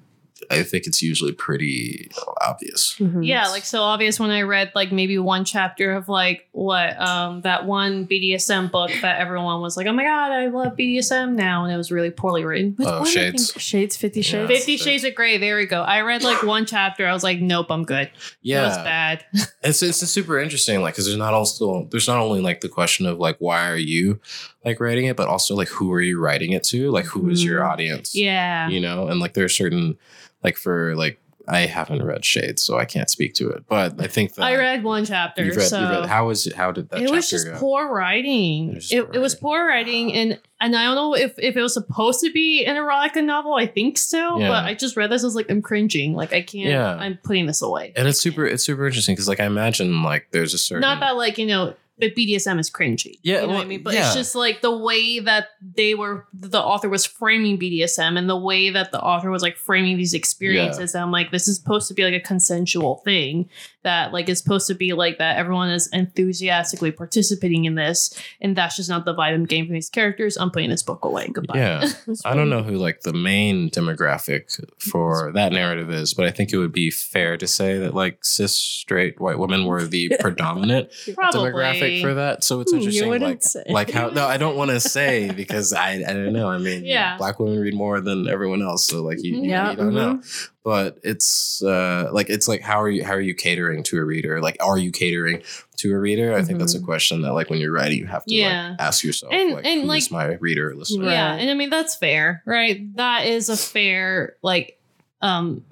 [SPEAKER 2] I think it's usually pretty obvious.
[SPEAKER 4] Mhm.
[SPEAKER 3] Yeah, like so obvious when I read like maybe one chapter of like what um that one BDSM book that everyone was like, "Oh my god, I love BDSM now," and it was really poorly written. Which
[SPEAKER 2] Oh,
[SPEAKER 3] one, I
[SPEAKER 2] Shades.
[SPEAKER 3] think-
[SPEAKER 4] Shades, Fifty
[SPEAKER 2] Yeah.
[SPEAKER 4] Shades.
[SPEAKER 3] Fifty Shades of Grey. There we go. I read like one chapter. I was like, "Nope, I'm good." It was
[SPEAKER 2] Yeah,
[SPEAKER 3] bad.
[SPEAKER 2] it's it's super interesting. Like, because there's not also there's not only like the question of like why are you like writing it, but also like who are you writing it to? Like, who is your
[SPEAKER 4] Mhm.
[SPEAKER 2] audience?
[SPEAKER 3] yeah.
[SPEAKER 2] you know and like there are certain like for like i haven't read shades so i can't speak to it but i think that
[SPEAKER 3] I read one chapter.
[SPEAKER 2] read,
[SPEAKER 3] so
[SPEAKER 2] read how was it how did that
[SPEAKER 3] it was just
[SPEAKER 2] go?
[SPEAKER 3] poor writing.
[SPEAKER 2] It was
[SPEAKER 3] It,
[SPEAKER 2] poor
[SPEAKER 3] it was poor writing, and and I don't know if if it was supposed to be an erotica novel. I think so,
[SPEAKER 2] Yeah.
[SPEAKER 3] but I just read this I was like I'm cringing. Like I can't.
[SPEAKER 2] Yeah.
[SPEAKER 3] I'm putting this away.
[SPEAKER 2] and it's super it's super interesting because like i imagine like there's a certain
[SPEAKER 3] Not that like you know. But BDSM is cringy.
[SPEAKER 2] Yeah,
[SPEAKER 3] you know what I mean. But
[SPEAKER 2] yeah.
[SPEAKER 3] it's just like the way that they were, the author was framing BDSM, and the way that the author was like framing these experiences. And I'm like, this is supposed to be like a consensual thing that like is supposed to be like that. Everyone is enthusiastically participating in this, and that's just not the vibe I'm getting from these characters. I'm putting this book away. Goodbye.
[SPEAKER 2] yeah i don't know who like the main demographic for that narrative is but i think it would be fair to say that like cis straight white women were the predominant demographic for that. So it's interesting, like
[SPEAKER 4] say.
[SPEAKER 2] like how no, I don't want to say because I I don't know. I mean,
[SPEAKER 3] Yeah.
[SPEAKER 2] black women read more than everyone else, so like you, you,
[SPEAKER 4] Yeah,
[SPEAKER 2] you don't mm-hmm.
[SPEAKER 4] know.
[SPEAKER 2] But it's uh like it's like how are you how are you catering to a reader? Like are you catering to a reader? I think that's a
[SPEAKER 4] Mhm.
[SPEAKER 2] question that like when you're writing, you have to
[SPEAKER 3] Yeah.
[SPEAKER 2] like, ask yourself,
[SPEAKER 3] And-
[SPEAKER 2] like
[SPEAKER 3] and,
[SPEAKER 2] who
[SPEAKER 3] like-
[SPEAKER 2] is my reader or listener?
[SPEAKER 3] Yeah, and I mean that's fair, right? That is a fair like um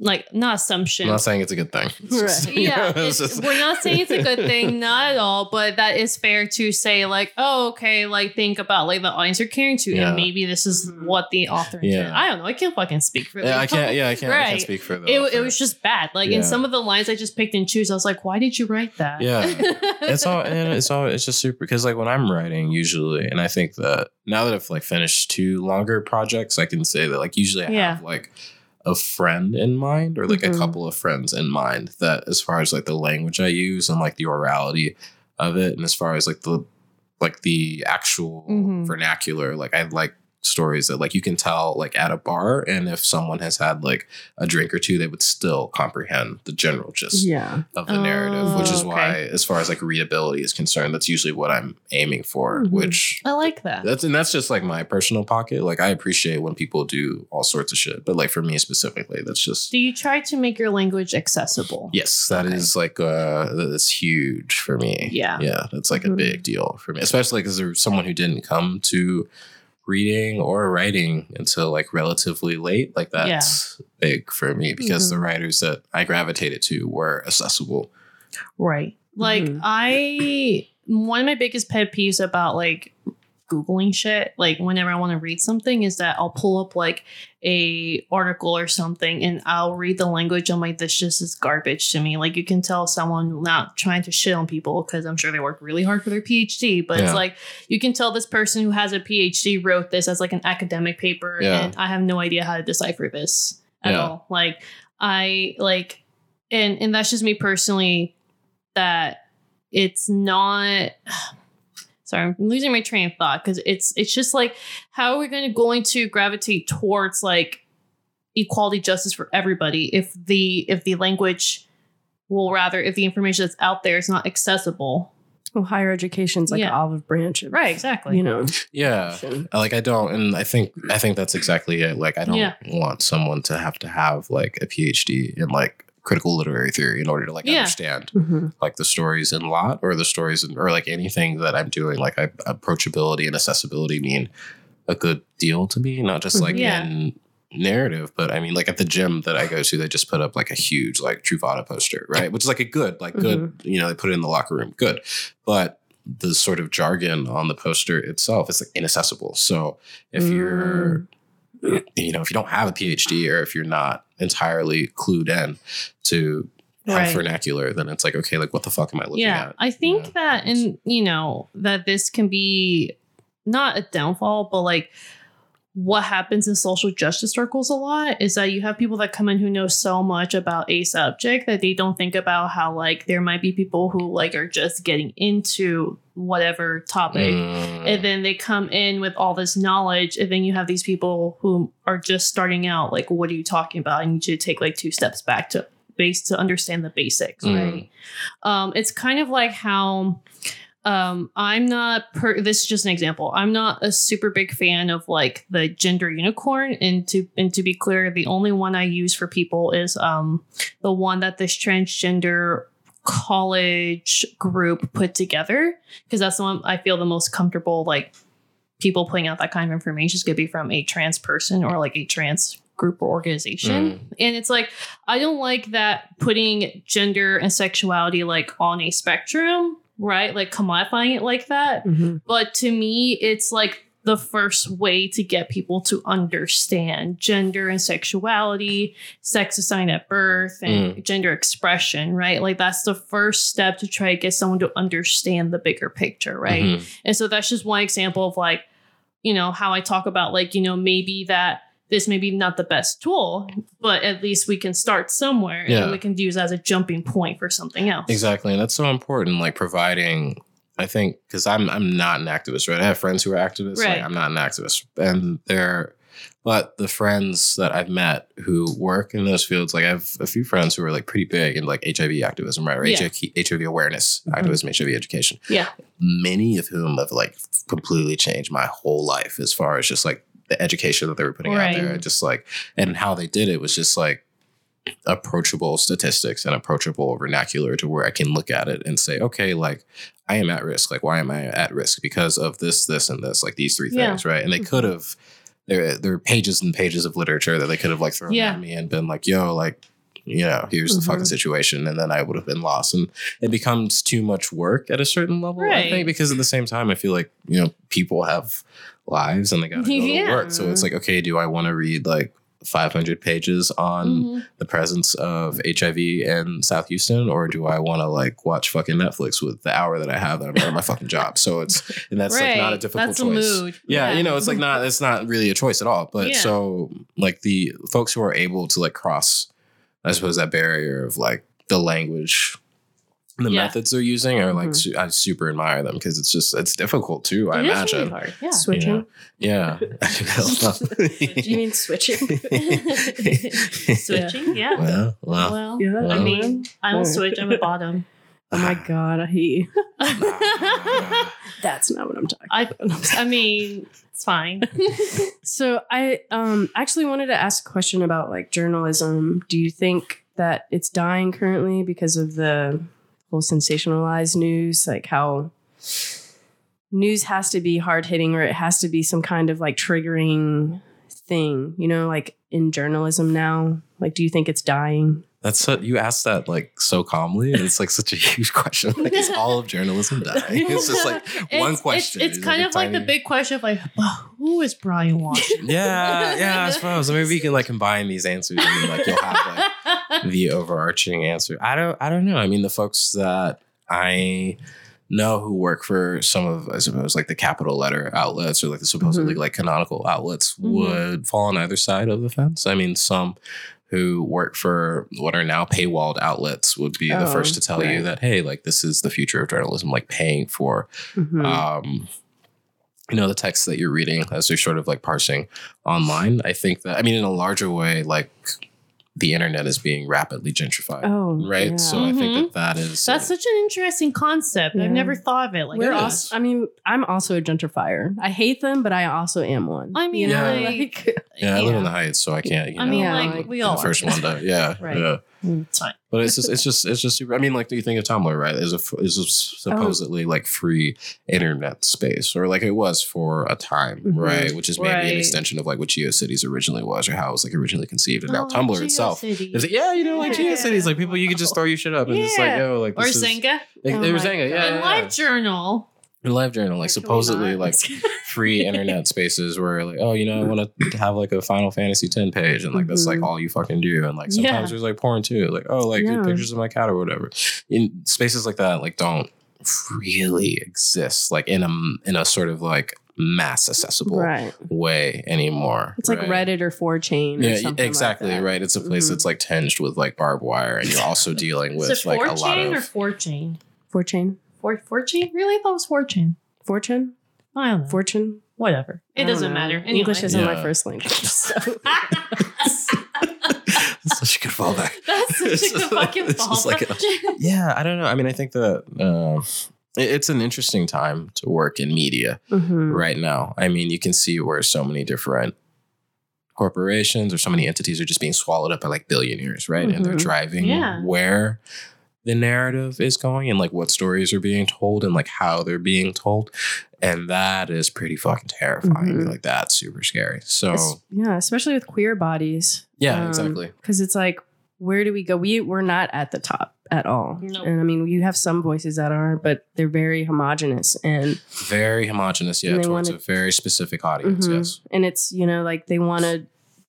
[SPEAKER 3] like not assumption.
[SPEAKER 2] I'm not saying it's a good thing. Just- you
[SPEAKER 3] yeah,
[SPEAKER 2] know, it's
[SPEAKER 3] it's-
[SPEAKER 2] just-
[SPEAKER 3] we're not saying it's a good thing, not at all. But that is fair to say, like, oh, okay, like think about like the audience you're caring to,
[SPEAKER 2] Yeah.
[SPEAKER 3] and maybe this is what the author.
[SPEAKER 2] Yeah.
[SPEAKER 3] intended. I don't know. I can't fucking speak for.
[SPEAKER 2] yeah,
[SPEAKER 3] them.
[SPEAKER 2] I can't. Yeah, I can't. I can't speak for the.
[SPEAKER 3] It, it was just bad. Like
[SPEAKER 2] Yeah.
[SPEAKER 3] in some of the lines I just picked and choose, I was like, why did you write that?
[SPEAKER 2] Yeah. it's all and it's all it's just super because like when I'm writing usually, and I think that now that I've like finished two longer projects, I can say that like usually I have like a friend in mind or like
[SPEAKER 3] Mhm.
[SPEAKER 2] a couple of friends in mind that as far as like the language I use and like the orality of it, and as far as like the like the actual
[SPEAKER 3] Mhm.
[SPEAKER 2] vernacular, like I like stories that like you can tell like at a bar and if someone has had like a drink or two they would still comprehend the general gist
[SPEAKER 4] Yeah.
[SPEAKER 2] of the narrative, which is
[SPEAKER 3] Oh,
[SPEAKER 2] why, as far as like readability is concerned, that's usually what I'm aiming for.
[SPEAKER 4] Mhm.
[SPEAKER 2] Which
[SPEAKER 3] I like that.
[SPEAKER 2] that's and that's just like my personal pocket. Like I appreciate when people do all sorts of shit, but like for me specifically, that's just
[SPEAKER 3] Do you try to make your language accessible?
[SPEAKER 2] yes, that is
[SPEAKER 3] Okay.
[SPEAKER 2] like uh that's huge for me.
[SPEAKER 3] Yeah.
[SPEAKER 2] yeah, that's like a
[SPEAKER 4] Mhm.
[SPEAKER 2] big deal for me, especially because there's someone who didn't come to reading or writing until like relatively late. Like that's big for me because the
[SPEAKER 3] Mhm.
[SPEAKER 2] writers that I gravitated to were accessible.
[SPEAKER 3] Right. Like
[SPEAKER 4] Mhm.
[SPEAKER 3] I one of my biggest pet peeves about like googling shit like whenever i want to read something is that i'll pull up like a article or something and i'll read the language i'm like this just is garbage to me like you can tell someone not trying to shit on people because i'm sure they work really hard for their phd but
[SPEAKER 2] Yeah.
[SPEAKER 3] it's like you can tell this person who has a phd wrote this as like an academic paper
[SPEAKER 2] Yeah.
[SPEAKER 3] and i have no idea how to decipher this at
[SPEAKER 2] Yeah.
[SPEAKER 3] all like i like and and that's just me personally that it's not sorry i'm losing my train of thought because it's it's just like how are we going to going to gravitate towards like equality justice for everybody if the if the language well rather if the information that's out there is not accessible
[SPEAKER 4] Well, higher education's like
[SPEAKER 3] Yeah.
[SPEAKER 4] an olive branch. Of,
[SPEAKER 3] right exactly
[SPEAKER 4] You know.
[SPEAKER 2] Yeah.
[SPEAKER 4] option.
[SPEAKER 2] like I don't, and I think I think that's exactly it. Like I don't
[SPEAKER 3] Yeah.
[SPEAKER 2] want someone to have to have like a PhD in like critical literary theory in order to like
[SPEAKER 3] Yeah.
[SPEAKER 2] understand
[SPEAKER 4] Mhm.
[SPEAKER 2] like the stories in lot or the stories in, or like anything that I'm doing. Like I, approachability and accessibility mean a good deal to me, not just like
[SPEAKER 3] Yeah.
[SPEAKER 2] in narrative, but I mean like at the gym that I go to, they just put up like a huge like Truvada poster, right? Which is like a good, like good, mm-hmm. you know, they put it in the locker room, good, but the sort of jargon on the poster itself is like inaccessible. So if you're, mm. You know, if you don't have a PhD or if you're not entirely clued in to
[SPEAKER 3] Right.
[SPEAKER 2] vernacular, then it's like, okay, like what the fuck am I looking
[SPEAKER 3] yeah
[SPEAKER 2] at?
[SPEAKER 3] i think that and you know that this can be not a downfall but like what happens in social justice circles a lot is that you have people that come in who know so much about a subject that they don't think about how like there might be people who like are just getting into whatever topic
[SPEAKER 2] Mm.
[SPEAKER 3] and then they come in with all this knowledge and then you have these people who are just starting out like what are you talking about i need you to take like two steps back to base to understand the basics
[SPEAKER 2] Mm.
[SPEAKER 3] right um it's kind of like how um i'm not per this is just an example i'm not a super big fan of like the gender unicorn and to and to be clear the only one i use for people is um the one that this transgender college group put together because that's the one I feel the most comfortable. Like people putting out that kind of information is going to be from a trans person or like a trans group or organization. And it's like, I don't like that putting gender and sexuality like on a spectrum, right? Like commodifying it like that.
[SPEAKER 4] Mhm.
[SPEAKER 3] But to me, it's like the first way to get people to understand gender and sexuality, sex assigned at birth, and gender expression, right? Like that's the first step to try to get someone to understand the bigger picture, right?
[SPEAKER 2] Mhm.
[SPEAKER 3] And so that's just one example of like, you know, how I talk about like, you know, maybe that this may be not the best tool, but at least we can start somewhere
[SPEAKER 2] Yeah.
[SPEAKER 3] and we can use as a jumping point for something else.
[SPEAKER 2] Exactly, and that's so important. Like providing, I think, because I'm I'm not an activist, right? I have friends who are activists.
[SPEAKER 3] Right.
[SPEAKER 2] Like, I'm not an activist, and they're, but the friends that I've met who work in those fields, like I have a few friends who are like pretty big in like HIV activism, right? Or
[SPEAKER 3] Yeah.
[SPEAKER 2] HIV, HIV awareness, mm-hmm. activism, HIV education.
[SPEAKER 3] Yeah.
[SPEAKER 2] Many of whom have like completely changed my whole life as far as just like the education that they were putting
[SPEAKER 3] Right.
[SPEAKER 2] out there, just like and how they did it was just like approachable statistics and approachable vernacular to where I can look at it and say, okay, like I am at risk. Like, why am I at risk? Because of this, this, and this, like these three
[SPEAKER 3] Yeah.
[SPEAKER 2] things, right? And they could have, there there are pages and pages of literature that they could have like thrown
[SPEAKER 3] Yeah.
[SPEAKER 2] at me and been like, yo, like, you know, here's the fucking
[SPEAKER 4] Mhm.
[SPEAKER 2] situation, and then I would have been lost. And it becomes too much work at a certain level, I think, because at the same time, I feel like you know people have lives and they gotta go
[SPEAKER 3] Yeah.
[SPEAKER 2] to work. So it's like, okay, do I want to read like 500 pages on
[SPEAKER 3] Mhm.
[SPEAKER 2] the presence of HIV in South Houston, or do I want to like watch fucking Netflix with the hour that I have that I'm out of my fucking job? So it's and that's like not a difficult
[SPEAKER 3] That's
[SPEAKER 2] choice. Yeah,
[SPEAKER 3] Yeah.
[SPEAKER 2] you know, it's like not it's not really a choice at all. But
[SPEAKER 3] Yeah.
[SPEAKER 2] so like the folks who are able to like cross, I suppose that barrier of like the language. And The
[SPEAKER 3] Yeah.
[SPEAKER 2] methods they're using are like su- I super admire them because it's just it's difficult too. I imagine.
[SPEAKER 3] really hard. Yeah.
[SPEAKER 4] Switching.
[SPEAKER 2] Yeah.
[SPEAKER 4] Do you mean switching?
[SPEAKER 3] Switching. Yeah.
[SPEAKER 2] well, well,
[SPEAKER 3] Well,
[SPEAKER 4] Yeah.
[SPEAKER 3] I mean, I don't switch. I'm a bottom.
[SPEAKER 4] Oh my god, I hate you. That's not what I'm talking.
[SPEAKER 3] about I mean, it's fine.
[SPEAKER 4] So I um actually wanted to ask a question about like journalism. Do you think that it's dying currently because of the whole sensationalized news, like how news has to be hard hitting or it has to be some kind of like triggering thing, you know, like in journalism now? Like do you think it's dying?
[SPEAKER 2] That's so, you asked that like so calmly. It's like such a huge question. Like, is all of journalism dying? It's just like one
[SPEAKER 3] It's-
[SPEAKER 2] question.
[SPEAKER 3] It's, it's
[SPEAKER 2] It's
[SPEAKER 3] kind
[SPEAKER 2] a
[SPEAKER 3] of like the big question of like, "Oh, who is Bryan Washington?
[SPEAKER 2] Yeah, yeah. I suppose maybe we can like combine these answers and then, like you'll have like the overarching answer. I don't. I don't know. I mean, the folks that I know who work for some of, I suppose, like the capital letter outlets or like the supposedly like canonical outlets
[SPEAKER 3] Mhm.
[SPEAKER 2] would fall on either side of the fence. I mean, some who work for what are now paywalled outlets would be the
[SPEAKER 4] Oh,
[SPEAKER 2] first to tell you that hey like this is the future of journalism like paying for
[SPEAKER 4] Mhm.
[SPEAKER 2] um you know the text that you're reading as they're sort of like parsing online i think that i mean in a larger way like the internet is being rapidly gentrified
[SPEAKER 4] oh,
[SPEAKER 2] right
[SPEAKER 4] yeah.
[SPEAKER 2] so i think
[SPEAKER 3] Mhm.
[SPEAKER 2] that that is
[SPEAKER 3] That's such an interesting concept.
[SPEAKER 4] Yeah.
[SPEAKER 3] I've never thought of it like
[SPEAKER 4] We're
[SPEAKER 3] that.
[SPEAKER 4] also, I mean, I'm also a gentrifier. I hate them, but I also am one.
[SPEAKER 3] I mean,
[SPEAKER 2] Yeah.
[SPEAKER 4] like,
[SPEAKER 2] yeah i live in the heights so i can't you
[SPEAKER 3] I
[SPEAKER 2] know
[SPEAKER 3] mean, like,
[SPEAKER 4] like,
[SPEAKER 3] we all
[SPEAKER 2] the first
[SPEAKER 3] are.
[SPEAKER 2] one to yeah
[SPEAKER 4] Right.
[SPEAKER 2] Yeah
[SPEAKER 3] Mm, It's fine.
[SPEAKER 2] But it's just, it's just, it's just super. I mean, like, do you think of Tumblr, right? Is a is a supposedly like free internet space, or like it was for a time,
[SPEAKER 4] Mhm.
[SPEAKER 2] right? Which is maybe an extension of like what GeoCities originally was, or how it was like originally conceived, and now
[SPEAKER 3] Oh,
[SPEAKER 2] Tumblr itself.
[SPEAKER 3] GeoCities.
[SPEAKER 2] It's like, yeah, you know, like
[SPEAKER 3] Yeah.
[SPEAKER 2] GeoCities, like people you could just throw your shit up and it's like,
[SPEAKER 4] Yeah.
[SPEAKER 2] yo, like
[SPEAKER 3] Or
[SPEAKER 2] this is,
[SPEAKER 3] Xanga.
[SPEAKER 2] Like,
[SPEAKER 4] Oh
[SPEAKER 2] they were
[SPEAKER 4] my
[SPEAKER 2] yeah,
[SPEAKER 4] God.
[SPEAKER 3] And
[SPEAKER 2] yeah,
[SPEAKER 3] Live
[SPEAKER 2] yeah.
[SPEAKER 3] Journal.
[SPEAKER 2] In Live Journal, like supposedly like free internet spaces where like, oh, you know, I want to have like a Final Fantasy 10 page and like that's like
[SPEAKER 4] Mhm.
[SPEAKER 2] all you fucking do. And like
[SPEAKER 3] Yeah.
[SPEAKER 2] sometimes there's like porn too. Like, oh, like
[SPEAKER 4] Yeah.
[SPEAKER 2] pictures of my cat or whatever. In spaces like that, like don't really exist like in a in a sort of like mass accessible
[SPEAKER 4] right.
[SPEAKER 2] way anymore.
[SPEAKER 4] It's like
[SPEAKER 2] right?
[SPEAKER 4] Reddit or 4chan. Or
[SPEAKER 2] Yeah,
[SPEAKER 4] something
[SPEAKER 2] exactly.
[SPEAKER 4] Like that.
[SPEAKER 2] right. It's a place
[SPEAKER 4] Mhm.
[SPEAKER 2] that's like tinged with like barbed wire, and you're also dealing with
[SPEAKER 3] it
[SPEAKER 2] like a lot
[SPEAKER 3] chain or
[SPEAKER 2] of
[SPEAKER 3] 4 chain?
[SPEAKER 4] 4chan.
[SPEAKER 3] 4 4 chain? Really? I thought it was 4 chain.
[SPEAKER 4] 4chan?
[SPEAKER 3] I don't know.
[SPEAKER 4] Fortune?
[SPEAKER 3] Whatever. It doesn't
[SPEAKER 4] know.
[SPEAKER 3] matter. Anyway.
[SPEAKER 4] English isn't my first language. So.
[SPEAKER 2] That's such a good fallback.
[SPEAKER 3] That's
[SPEAKER 2] It's
[SPEAKER 3] such a
[SPEAKER 2] just-
[SPEAKER 3] fucking
[SPEAKER 2] it's just like
[SPEAKER 3] fallback.
[SPEAKER 2] yeah, I don't know. I mean, I think that uh, it- it's an interesting time to work in media
[SPEAKER 4] Mhm.
[SPEAKER 2] right now. I mean, you can see where so many different corporations or so many entities are just being swallowed up by like billionaires, right? And they're
[SPEAKER 4] Mhm.
[SPEAKER 2] driving
[SPEAKER 3] Yeah.
[SPEAKER 2] where the narrative is going and like what stories are being told and like how they're being told. And that is pretty fucking terrifying.
[SPEAKER 4] Mhm.
[SPEAKER 2] Like that's super scary. So
[SPEAKER 4] Es- yeah, especially with queer bodies.
[SPEAKER 2] yeah,
[SPEAKER 4] Um,
[SPEAKER 2] exactly.
[SPEAKER 4] Because it's like, where do we go? We we're not at the top at all.
[SPEAKER 3] Nope.
[SPEAKER 4] And I mean, you have some voices that are, but they're very homogenous and
[SPEAKER 2] Very homogenous, yeah,
[SPEAKER 4] And they
[SPEAKER 2] towards
[SPEAKER 4] wanna-
[SPEAKER 2] a very specific audience.
[SPEAKER 4] Mhm.
[SPEAKER 2] Yes.
[SPEAKER 4] and it's you know like they want to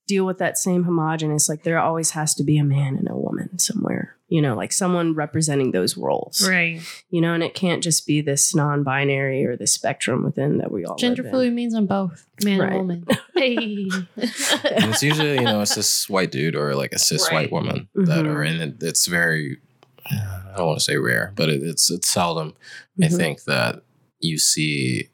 [SPEAKER 4] deal with that same homogenous. Like there always has to be a man and a woman somewhere. You know, like someone representing those roles.
[SPEAKER 3] Right.
[SPEAKER 4] You know, and it can't just be this non-binary or the spectrum within that we all live
[SPEAKER 3] Gender
[SPEAKER 4] in.
[SPEAKER 3] fluid means I'm both man
[SPEAKER 4] Right.
[SPEAKER 3] and woman. Hey.
[SPEAKER 2] and it's usually you know a cis white dude or like a cis
[SPEAKER 3] Right.
[SPEAKER 2] white woman that
[SPEAKER 4] Mhm.
[SPEAKER 2] are in it. It's very I don't want to say rare, but it, it's it's seldom. I
[SPEAKER 4] Mhm.
[SPEAKER 2] think that you see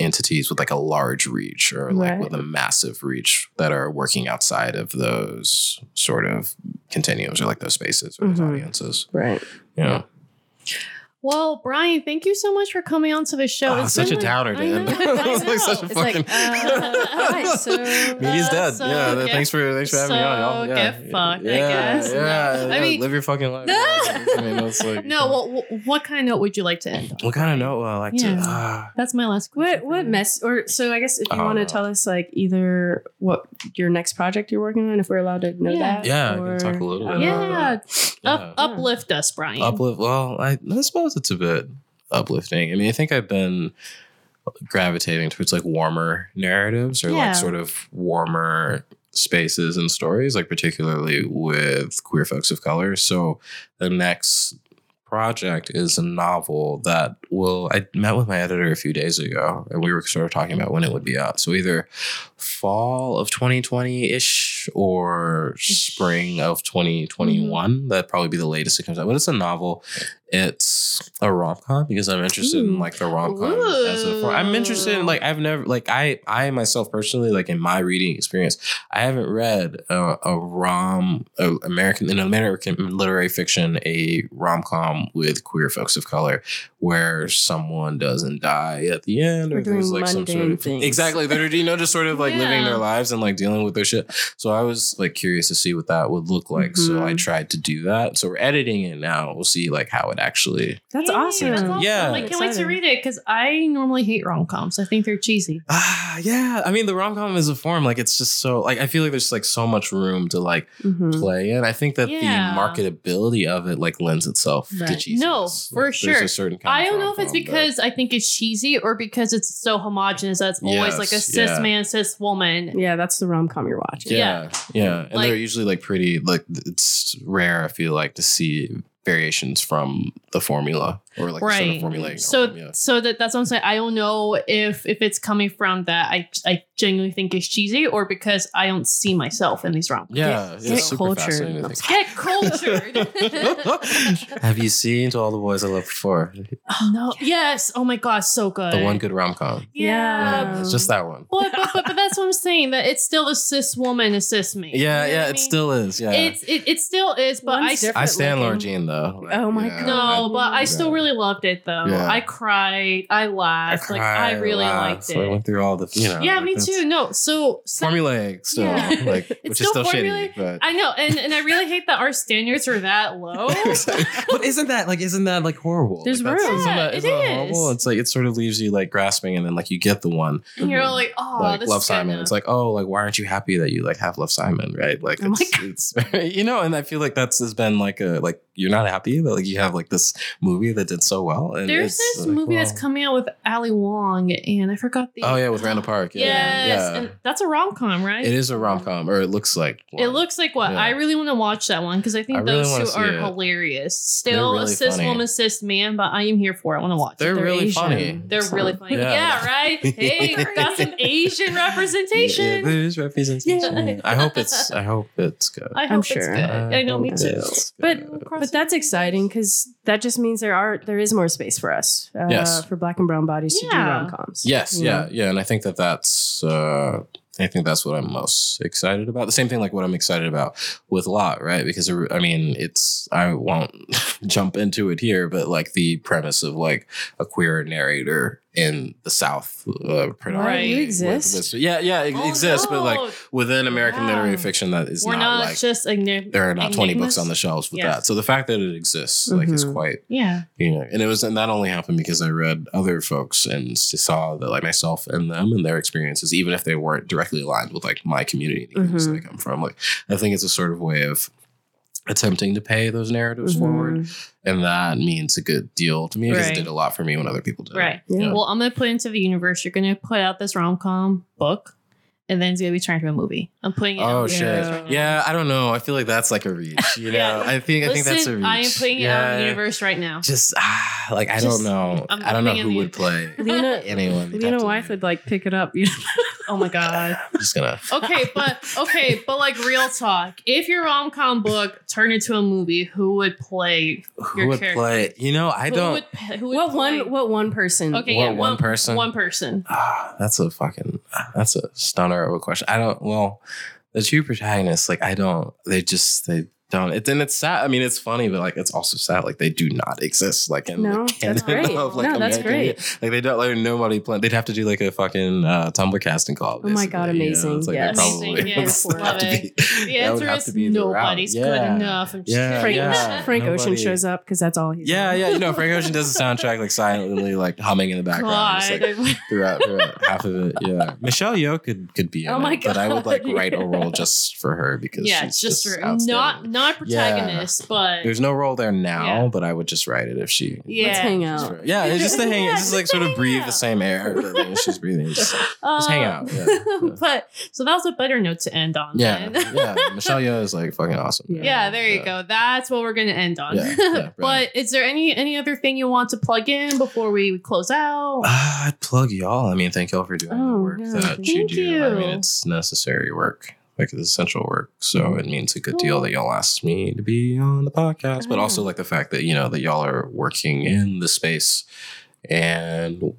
[SPEAKER 2] entities with like a large reach or like
[SPEAKER 4] Right.
[SPEAKER 2] with a massive reach that are working outside of those sort of continuums or like those spaces or those
[SPEAKER 4] Mhm.
[SPEAKER 2] audiences.
[SPEAKER 4] Right.
[SPEAKER 2] Know,
[SPEAKER 3] Well, Bryan, thank you so much for coming on to the show.
[SPEAKER 2] Oh,
[SPEAKER 3] It's
[SPEAKER 2] such a
[SPEAKER 3] been, like-
[SPEAKER 2] downer,
[SPEAKER 3] I
[SPEAKER 2] Dan. It was like such a
[SPEAKER 3] know.
[SPEAKER 4] It's like,
[SPEAKER 2] fucking.
[SPEAKER 4] uh, hi, so
[SPEAKER 2] Media's
[SPEAKER 3] Uh,
[SPEAKER 2] dead.
[SPEAKER 3] so
[SPEAKER 2] yeah,
[SPEAKER 3] get-
[SPEAKER 2] thanks for thanks for having me on, y'all. Yeah,
[SPEAKER 3] get fucked, I
[SPEAKER 2] yeah,
[SPEAKER 3] guess.
[SPEAKER 2] Yeah,
[SPEAKER 3] No. I mean-
[SPEAKER 2] live your fucking life. I mean, it's like,
[SPEAKER 3] No, what, what what kind of note would you like to end on?
[SPEAKER 2] What kind of note would I like
[SPEAKER 3] Yeah.
[SPEAKER 2] to? ah,
[SPEAKER 3] That's my last question.
[SPEAKER 4] What what mess or so I guess if you want to tell us like either what your next project you're working on, if we're allowed to know
[SPEAKER 3] Yeah.
[SPEAKER 4] that.
[SPEAKER 2] Yeah, I can talk a little bit
[SPEAKER 3] Yeah,
[SPEAKER 2] yeah.
[SPEAKER 3] Up, uplift us, Bryan.
[SPEAKER 2] uplift. Well, I, I suppose it's a bit uplifting. I mean, I think I've been gravitating towards like warmer narratives or
[SPEAKER 3] Yeah.
[SPEAKER 2] like sort of warmer spaces and stories, like particularly with queer folks of color. So the next project is a novel that will I met with my editor a few days ago and we were sort of talking about when it would be out. So either fall of 2020-ish or spring of 2021. Mm-hmm. That'd probably be the latest it comes out. But it's a novel. It's a rom-com because I'm interested in like the rom-com as a form. I'm interested in like I've never like I I myself personally like in my reading experience I haven't read a, a rom a American in American literary fiction a rom com with queer folks of color where someone doesn't die at the end or there's like some sort of
[SPEAKER 4] things.
[SPEAKER 2] exactly they're you know just sort of like living their lives and like dealing with their shit. So I was like curious to see what that would look like. So I
[SPEAKER 4] Mhm.
[SPEAKER 2] tried to do that. So we're editing it now. We'll see like how it actually.
[SPEAKER 4] That's
[SPEAKER 3] Yay,
[SPEAKER 4] awesome.
[SPEAKER 3] That's awesome.
[SPEAKER 2] Yeah.
[SPEAKER 3] I can't wait to read it because I normally hate rom coms. I think they're cheesy.
[SPEAKER 2] Ah, yeah. I mean, the rom com is a form. Like it's just so like I feel like there's like so much room to like
[SPEAKER 4] Mhm.
[SPEAKER 2] play in. I think that
[SPEAKER 3] Yeah.
[SPEAKER 2] the marketability of it like lends itself to
[SPEAKER 4] Right.
[SPEAKER 2] cheesiness.
[SPEAKER 3] No, for
[SPEAKER 2] Like,
[SPEAKER 3] sure.
[SPEAKER 2] There's a certain kind
[SPEAKER 3] I don't know if it's
[SPEAKER 2] rom-com that-
[SPEAKER 3] because I think it's cheesy or because it's so homogenous that it's always like a cis
[SPEAKER 2] yeah.
[SPEAKER 3] man, cis woman.
[SPEAKER 4] Yeah, that's the rom com you're watching.
[SPEAKER 2] Yeah, yeah, and
[SPEAKER 3] Like-
[SPEAKER 2] they're usually like pretty. Like it's rare. I feel like to see variations from the formula or like
[SPEAKER 3] right.
[SPEAKER 2] sort of formulating.
[SPEAKER 3] so
[SPEAKER 2] album, yeah.
[SPEAKER 3] so that that's what I'm saying. I don't know if if it's coming from that I I genuinely think it's cheesy or because I don't see myself in these rom coms.
[SPEAKER 2] Yeah,
[SPEAKER 4] Get-
[SPEAKER 2] it's
[SPEAKER 4] get
[SPEAKER 2] super
[SPEAKER 4] cultured.
[SPEAKER 2] fascinating.
[SPEAKER 4] No,
[SPEAKER 2] to think.
[SPEAKER 3] Get cultured.
[SPEAKER 2] Have you seen To All the Boys I Loved Before?
[SPEAKER 3] no. Yes. Oh my god, so good.
[SPEAKER 2] The one good rom com.
[SPEAKER 3] Yeah.
[SPEAKER 4] Yeah.
[SPEAKER 2] It's just that one.
[SPEAKER 3] But, but, but, but that's what I'm saying. That it's still a cis woman, a cis man.
[SPEAKER 2] Yeah,
[SPEAKER 3] You know
[SPEAKER 2] yeah, it
[SPEAKER 3] mean?
[SPEAKER 2] still is. Yeah,
[SPEAKER 3] It's it, it still is, but
[SPEAKER 4] One's
[SPEAKER 3] I
[SPEAKER 4] different
[SPEAKER 2] I stand Lara
[SPEAKER 4] looking.
[SPEAKER 2] Jean though.
[SPEAKER 4] Oh my
[SPEAKER 2] Yeah,
[SPEAKER 3] no, but I still really loved it though.
[SPEAKER 2] Yeah.
[SPEAKER 3] I cried, I
[SPEAKER 2] I
[SPEAKER 3] laughed, like I really
[SPEAKER 2] laughed,
[SPEAKER 3] liked
[SPEAKER 2] so I went through all the, you know.
[SPEAKER 3] yeah,
[SPEAKER 2] like
[SPEAKER 3] me too. No, so, so
[SPEAKER 2] Formulaic still,
[SPEAKER 3] Yeah.
[SPEAKER 2] like,
[SPEAKER 3] It's
[SPEAKER 2] which is
[SPEAKER 3] still
[SPEAKER 2] still
[SPEAKER 3] formulaic.
[SPEAKER 2] shitty. But
[SPEAKER 3] I know, and and I really hate that our standards are that low.
[SPEAKER 2] but isn't that like isn't that like horrible?
[SPEAKER 4] There's
[SPEAKER 2] like,
[SPEAKER 4] room.
[SPEAKER 2] Isn't
[SPEAKER 3] Yeah,
[SPEAKER 2] that,
[SPEAKER 3] it
[SPEAKER 2] isn't that horrible? It's like it sort of leaves you like grasping, and then like you get the one
[SPEAKER 3] and you're like, oh,
[SPEAKER 2] like
[SPEAKER 3] this
[SPEAKER 2] Love
[SPEAKER 3] is
[SPEAKER 2] Simon.
[SPEAKER 3] gonna-
[SPEAKER 2] It's like oh, like why aren't you happy that you like have Love Simon, right? Like
[SPEAKER 3] Oh my
[SPEAKER 2] it's, it's you know, and I feel like that's has been like a like you're not happy that like you have like this movie that did so well. And
[SPEAKER 3] There's
[SPEAKER 2] it's,
[SPEAKER 3] this
[SPEAKER 2] like,
[SPEAKER 3] movie
[SPEAKER 2] well-
[SPEAKER 3] that's coming out with Ali Wong, and I forgot the.
[SPEAKER 2] Oh yeah, with Randall Park. Yeah,
[SPEAKER 3] Yes,
[SPEAKER 2] yeah.
[SPEAKER 3] and that's a rom com, right?
[SPEAKER 2] it is a rom com, or it looks like.
[SPEAKER 3] It looks like what
[SPEAKER 2] Yeah.
[SPEAKER 3] I really want to watch that one because I think
[SPEAKER 2] I really
[SPEAKER 3] those
[SPEAKER 2] wanna
[SPEAKER 3] two are
[SPEAKER 2] it.
[SPEAKER 3] hilarious. Still
[SPEAKER 2] really
[SPEAKER 3] a cis
[SPEAKER 2] funny.
[SPEAKER 3] woman, cis man, but I am here for it. I want to watch
[SPEAKER 2] They're,
[SPEAKER 3] it.
[SPEAKER 4] They're
[SPEAKER 2] really
[SPEAKER 4] Asian.
[SPEAKER 2] funny.
[SPEAKER 3] They're
[SPEAKER 4] So-
[SPEAKER 3] really funny.
[SPEAKER 2] Yeah.
[SPEAKER 3] Yeah, right. Hey, got some Asian representation.
[SPEAKER 2] Yeah, there's representation.
[SPEAKER 3] Yeah.
[SPEAKER 2] I hope it's. I hope it's good.
[SPEAKER 3] I hope
[SPEAKER 4] I'm
[SPEAKER 3] it's
[SPEAKER 4] sure.
[SPEAKER 3] good. I know, me too.
[SPEAKER 2] it's
[SPEAKER 4] But
[SPEAKER 2] good.
[SPEAKER 4] But that's exciting because that just means there are there is more space for us. Uh,
[SPEAKER 2] Yes.
[SPEAKER 4] For black and brown bodies to do
[SPEAKER 3] Yeah.
[SPEAKER 4] rom coms.
[SPEAKER 2] Yes, yeah, yeah, and I think that that's uh, I think that's what I'm most excited about. The same thing like what I'm excited about with Lot, right? Because I mean, it's I won't jump into it here, but like the premise of like a queer narrator in the South, uh, predominantly
[SPEAKER 3] Right.
[SPEAKER 4] You
[SPEAKER 2] with
[SPEAKER 4] exist.
[SPEAKER 2] this- yeah, yeah, it
[SPEAKER 3] Oh,
[SPEAKER 2] exists, but like within American
[SPEAKER 3] Yeah.
[SPEAKER 2] literary fiction, that is
[SPEAKER 3] we're
[SPEAKER 2] not,
[SPEAKER 3] not,
[SPEAKER 2] like
[SPEAKER 3] just igni-
[SPEAKER 2] there are not 20 books on the shelves with
[SPEAKER 3] Yes.
[SPEAKER 2] that. So the fact that it exists like is
[SPEAKER 4] Mhm.
[SPEAKER 2] quite
[SPEAKER 3] Yeah,
[SPEAKER 2] you know and it was and that only happened because i read other folks and saw that like myself and them and their experiences even if they weren't directly aligned with like my community and the communities that i come from like i think it's a sort of way of attempting to pay those narratives
[SPEAKER 4] Mhm.
[SPEAKER 2] forward and that means a good deal to me because
[SPEAKER 3] Right.
[SPEAKER 2] it did a lot for me when other people did
[SPEAKER 3] right.
[SPEAKER 4] Yeah.
[SPEAKER 3] Well, I'm gonna put into the universe. You're gonna put out this rom com book, and then it's gonna be turned into a movie. I'm putting it.
[SPEAKER 2] Oh
[SPEAKER 3] out
[SPEAKER 2] shit!
[SPEAKER 3] there.
[SPEAKER 2] Yeah. I don't know. I feel like that's like a reach. You know,
[SPEAKER 3] Yeah.
[SPEAKER 2] I think I think that's a reach.
[SPEAKER 3] I am putting it out in the universe right now.
[SPEAKER 2] Just ah, like I
[SPEAKER 4] Just-
[SPEAKER 2] don't know.
[SPEAKER 3] I'm
[SPEAKER 2] I don't know who would play
[SPEAKER 4] Lena
[SPEAKER 2] anyone.
[SPEAKER 4] Lena
[SPEAKER 2] have
[SPEAKER 4] would like pick it up. You
[SPEAKER 3] Oh my god.
[SPEAKER 2] I'm just gonna.
[SPEAKER 3] Okay, but okay, but like real talk. If your rom com book turned into a movie, who would play?
[SPEAKER 2] Who
[SPEAKER 3] Your
[SPEAKER 2] would
[SPEAKER 3] character.
[SPEAKER 2] play? You know, I
[SPEAKER 3] who
[SPEAKER 2] don't.
[SPEAKER 3] Would, who would
[SPEAKER 4] what
[SPEAKER 3] play?
[SPEAKER 4] one what one person?
[SPEAKER 3] Okay,
[SPEAKER 2] What,
[SPEAKER 3] yeah,
[SPEAKER 2] one person?
[SPEAKER 3] One person.
[SPEAKER 2] Ah, that's a fucking. That's a stunner of a question. I don't. Well, the two protagonists, like I don't. They just they don't. It, and it's sad. I mean, it's funny, but like it's also sad. Like they do not exist. Like in
[SPEAKER 4] No,
[SPEAKER 2] the
[SPEAKER 4] that's
[SPEAKER 2] canon
[SPEAKER 4] great.
[SPEAKER 2] of like
[SPEAKER 4] No, that's
[SPEAKER 2] American
[SPEAKER 4] great.
[SPEAKER 2] Like they don't. Like nobody plan. They'd have to do like a fucking uh, Tumblr casting call.
[SPEAKER 4] Oh my God,
[SPEAKER 2] basically, you know?
[SPEAKER 4] amazing.
[SPEAKER 2] It's like
[SPEAKER 4] Yes.
[SPEAKER 2] probably
[SPEAKER 3] Amazing, yes, love
[SPEAKER 2] have to
[SPEAKER 3] it.
[SPEAKER 2] be-
[SPEAKER 3] The
[SPEAKER 2] that would
[SPEAKER 3] answer
[SPEAKER 2] have
[SPEAKER 3] is
[SPEAKER 2] to be the route.
[SPEAKER 3] nobody's good
[SPEAKER 2] Yeah.
[SPEAKER 3] enough. I'm just
[SPEAKER 2] Yeah,
[SPEAKER 4] Frank,
[SPEAKER 2] yeah.
[SPEAKER 4] Frank Ocean shows up because that's all he's
[SPEAKER 2] Yeah,
[SPEAKER 4] doing.
[SPEAKER 2] yeah. You know, Frank Ocean does the soundtrack like silently, like humming in the background, just, like, throughout, throughout half of it. Yeah, Michelle Yeoh could could be in
[SPEAKER 3] Oh my
[SPEAKER 2] it, but I would like write a role just for her because
[SPEAKER 3] yeah,
[SPEAKER 2] she's
[SPEAKER 3] just
[SPEAKER 2] just
[SPEAKER 3] for
[SPEAKER 2] outstanding.
[SPEAKER 3] not not protagonist, but
[SPEAKER 2] There's no role there now,
[SPEAKER 3] Yeah.
[SPEAKER 2] but I would just write it if she.
[SPEAKER 3] yeah.
[SPEAKER 4] Let's hang out.
[SPEAKER 2] Yeah, it's just to hang,
[SPEAKER 3] Yeah,
[SPEAKER 2] it's just like sort of breathe
[SPEAKER 3] out.
[SPEAKER 2] the same air that she's breathing. Just, just hang
[SPEAKER 3] Um,
[SPEAKER 2] out. Yeah, yeah.
[SPEAKER 3] but so that was a better note to end on.
[SPEAKER 2] yeah, yeah. Michelle Yeoh is like fucking awesome.
[SPEAKER 4] Yeah.
[SPEAKER 3] Yeah, there you
[SPEAKER 2] Yeah.
[SPEAKER 3] go. That's what we're gonna end on.
[SPEAKER 2] Yeah, yeah,
[SPEAKER 3] but is there any any other thing you want to plug in before we close out?
[SPEAKER 2] Uh, I'd plug y'all. I mean, thank y'all for doing the
[SPEAKER 4] Oh,
[SPEAKER 2] work
[SPEAKER 4] yeah,
[SPEAKER 2] that
[SPEAKER 4] thank
[SPEAKER 2] you
[SPEAKER 3] you.
[SPEAKER 2] do. I mean, it's necessary work. Like it's essential work. So mm-hmm. it means a good deal that y'all asked me to be on the podcast, but also mm. like the fact that, you know, that y'all are working in the space and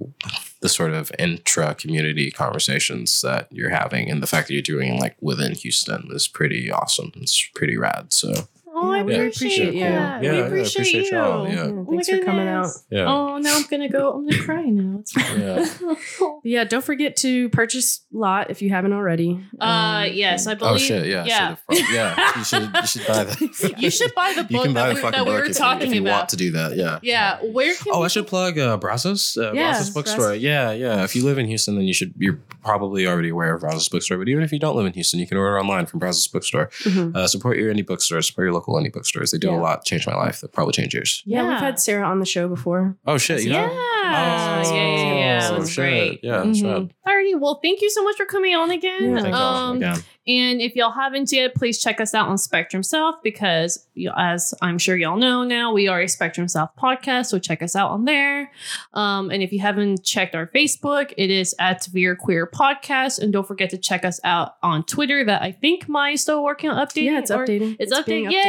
[SPEAKER 2] the sort of intra community conversations that you're having and the fact that you're doing like within Houston is pretty awesome. It's pretty rad. So
[SPEAKER 3] Oh, I
[SPEAKER 4] Yeah, we
[SPEAKER 3] appreciate,
[SPEAKER 4] appreciate you.
[SPEAKER 3] that.
[SPEAKER 2] Yeah,
[SPEAKER 3] we
[SPEAKER 2] yeah,
[SPEAKER 3] appreciate,
[SPEAKER 2] appreciate
[SPEAKER 3] you.
[SPEAKER 2] y'all, yeah.
[SPEAKER 4] Yeah,
[SPEAKER 3] Oh
[SPEAKER 4] thanks for coming out.
[SPEAKER 2] yeah.
[SPEAKER 3] Oh, now I'm gonna go. I'm gonna cry now. It's.
[SPEAKER 2] Yeah.
[SPEAKER 4] Yeah, don't forget to purchase Lot if you haven't already.
[SPEAKER 3] uh,
[SPEAKER 4] Um,
[SPEAKER 3] yes, I believe.
[SPEAKER 2] Oh
[SPEAKER 3] believe.
[SPEAKER 2] shit! Yeah,
[SPEAKER 3] yeah.
[SPEAKER 2] yeah. You should, you should buy that.
[SPEAKER 3] You should buy the
[SPEAKER 2] You
[SPEAKER 3] book
[SPEAKER 2] can buy
[SPEAKER 3] that,
[SPEAKER 2] the
[SPEAKER 3] we,
[SPEAKER 2] fucking
[SPEAKER 3] that we
[SPEAKER 2] book
[SPEAKER 3] were
[SPEAKER 2] if, you- if you
[SPEAKER 3] about.
[SPEAKER 2] want to do that. Yeah.
[SPEAKER 3] Yeah, where can
[SPEAKER 2] Oh,
[SPEAKER 3] we
[SPEAKER 2] I should plug uh, Brazos. Uh,
[SPEAKER 4] Yeah,
[SPEAKER 2] Brazos bookstore.
[SPEAKER 4] Brazos.
[SPEAKER 2] Yeah, yeah. If you live in Houston, then you should. You're probably already aware of Brazos bookstore. But even if you don't live in Houston, you can order online from Brazos bookstore.
[SPEAKER 4] Mhm.
[SPEAKER 2] Uh, support your indie bookstores. Support your local indie bookstores. They do
[SPEAKER 4] Yeah.
[SPEAKER 2] a lot. Change my life. They'll probably change yours.
[SPEAKER 4] Yeah, we've had Sarah on the show before.
[SPEAKER 2] Oh shit! You
[SPEAKER 3] Yeah,
[SPEAKER 2] have?
[SPEAKER 3] yeah, yeah, yeah, yeah.
[SPEAKER 2] Oh,
[SPEAKER 3] It was
[SPEAKER 2] shit.
[SPEAKER 3] great.
[SPEAKER 2] Yeah, that's
[SPEAKER 3] Mhm.
[SPEAKER 2] rad.
[SPEAKER 3] Alrighty, well, thank you so much for coming on again.
[SPEAKER 4] Yeah.
[SPEAKER 2] Thank
[SPEAKER 3] Um,
[SPEAKER 2] again.
[SPEAKER 3] And if y'all haven't yet, please check us out on Spectrum South because, as I'm sure y'all know now, we are a Spectrum South podcast. So check us out on there. Um, and if you haven't checked our Facebook, it is at Veer Queer Podcast. And don't forget to check us out on Twitter. That I think Maya's still working on updating.
[SPEAKER 4] Yeah, it's updating.
[SPEAKER 3] It's,
[SPEAKER 4] being
[SPEAKER 3] updated. Yay!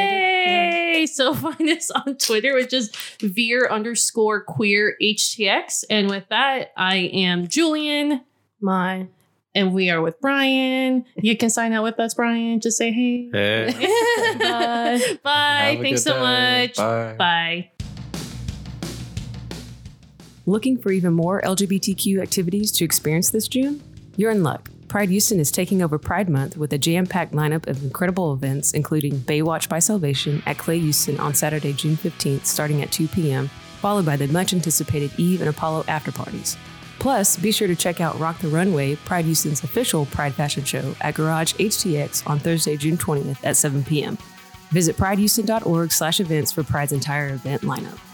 [SPEAKER 3] So find us on Twitter, which is Veer underscore queer HTX. And with that, I am Julian.
[SPEAKER 4] My.
[SPEAKER 3] And we are with Bryan. You can sign out with us, Bryan. Just say hey.
[SPEAKER 2] Hey.
[SPEAKER 3] Bye. Bye. Thanks so
[SPEAKER 2] day.
[SPEAKER 3] much.
[SPEAKER 2] Bye.
[SPEAKER 3] Bye.
[SPEAKER 1] Looking for even more LGBTQ activities to experience this June? You're in luck. Pride Houston is taking over Pride Month with a jam packed lineup of incredible events, including Baywatch by Salvation at Clé Houston on Saturday, June 15th, starting at 2 p.m., followed by the much anticipated Eve and Apollo after parties. Plus, be sure to check out Rock the Runway, Pride Houston's official Pride fashion show, at Garage HTX on Thursday, June 20th at 7 p.m. Visit pridehouston.org slash events for Pride's entire event lineup.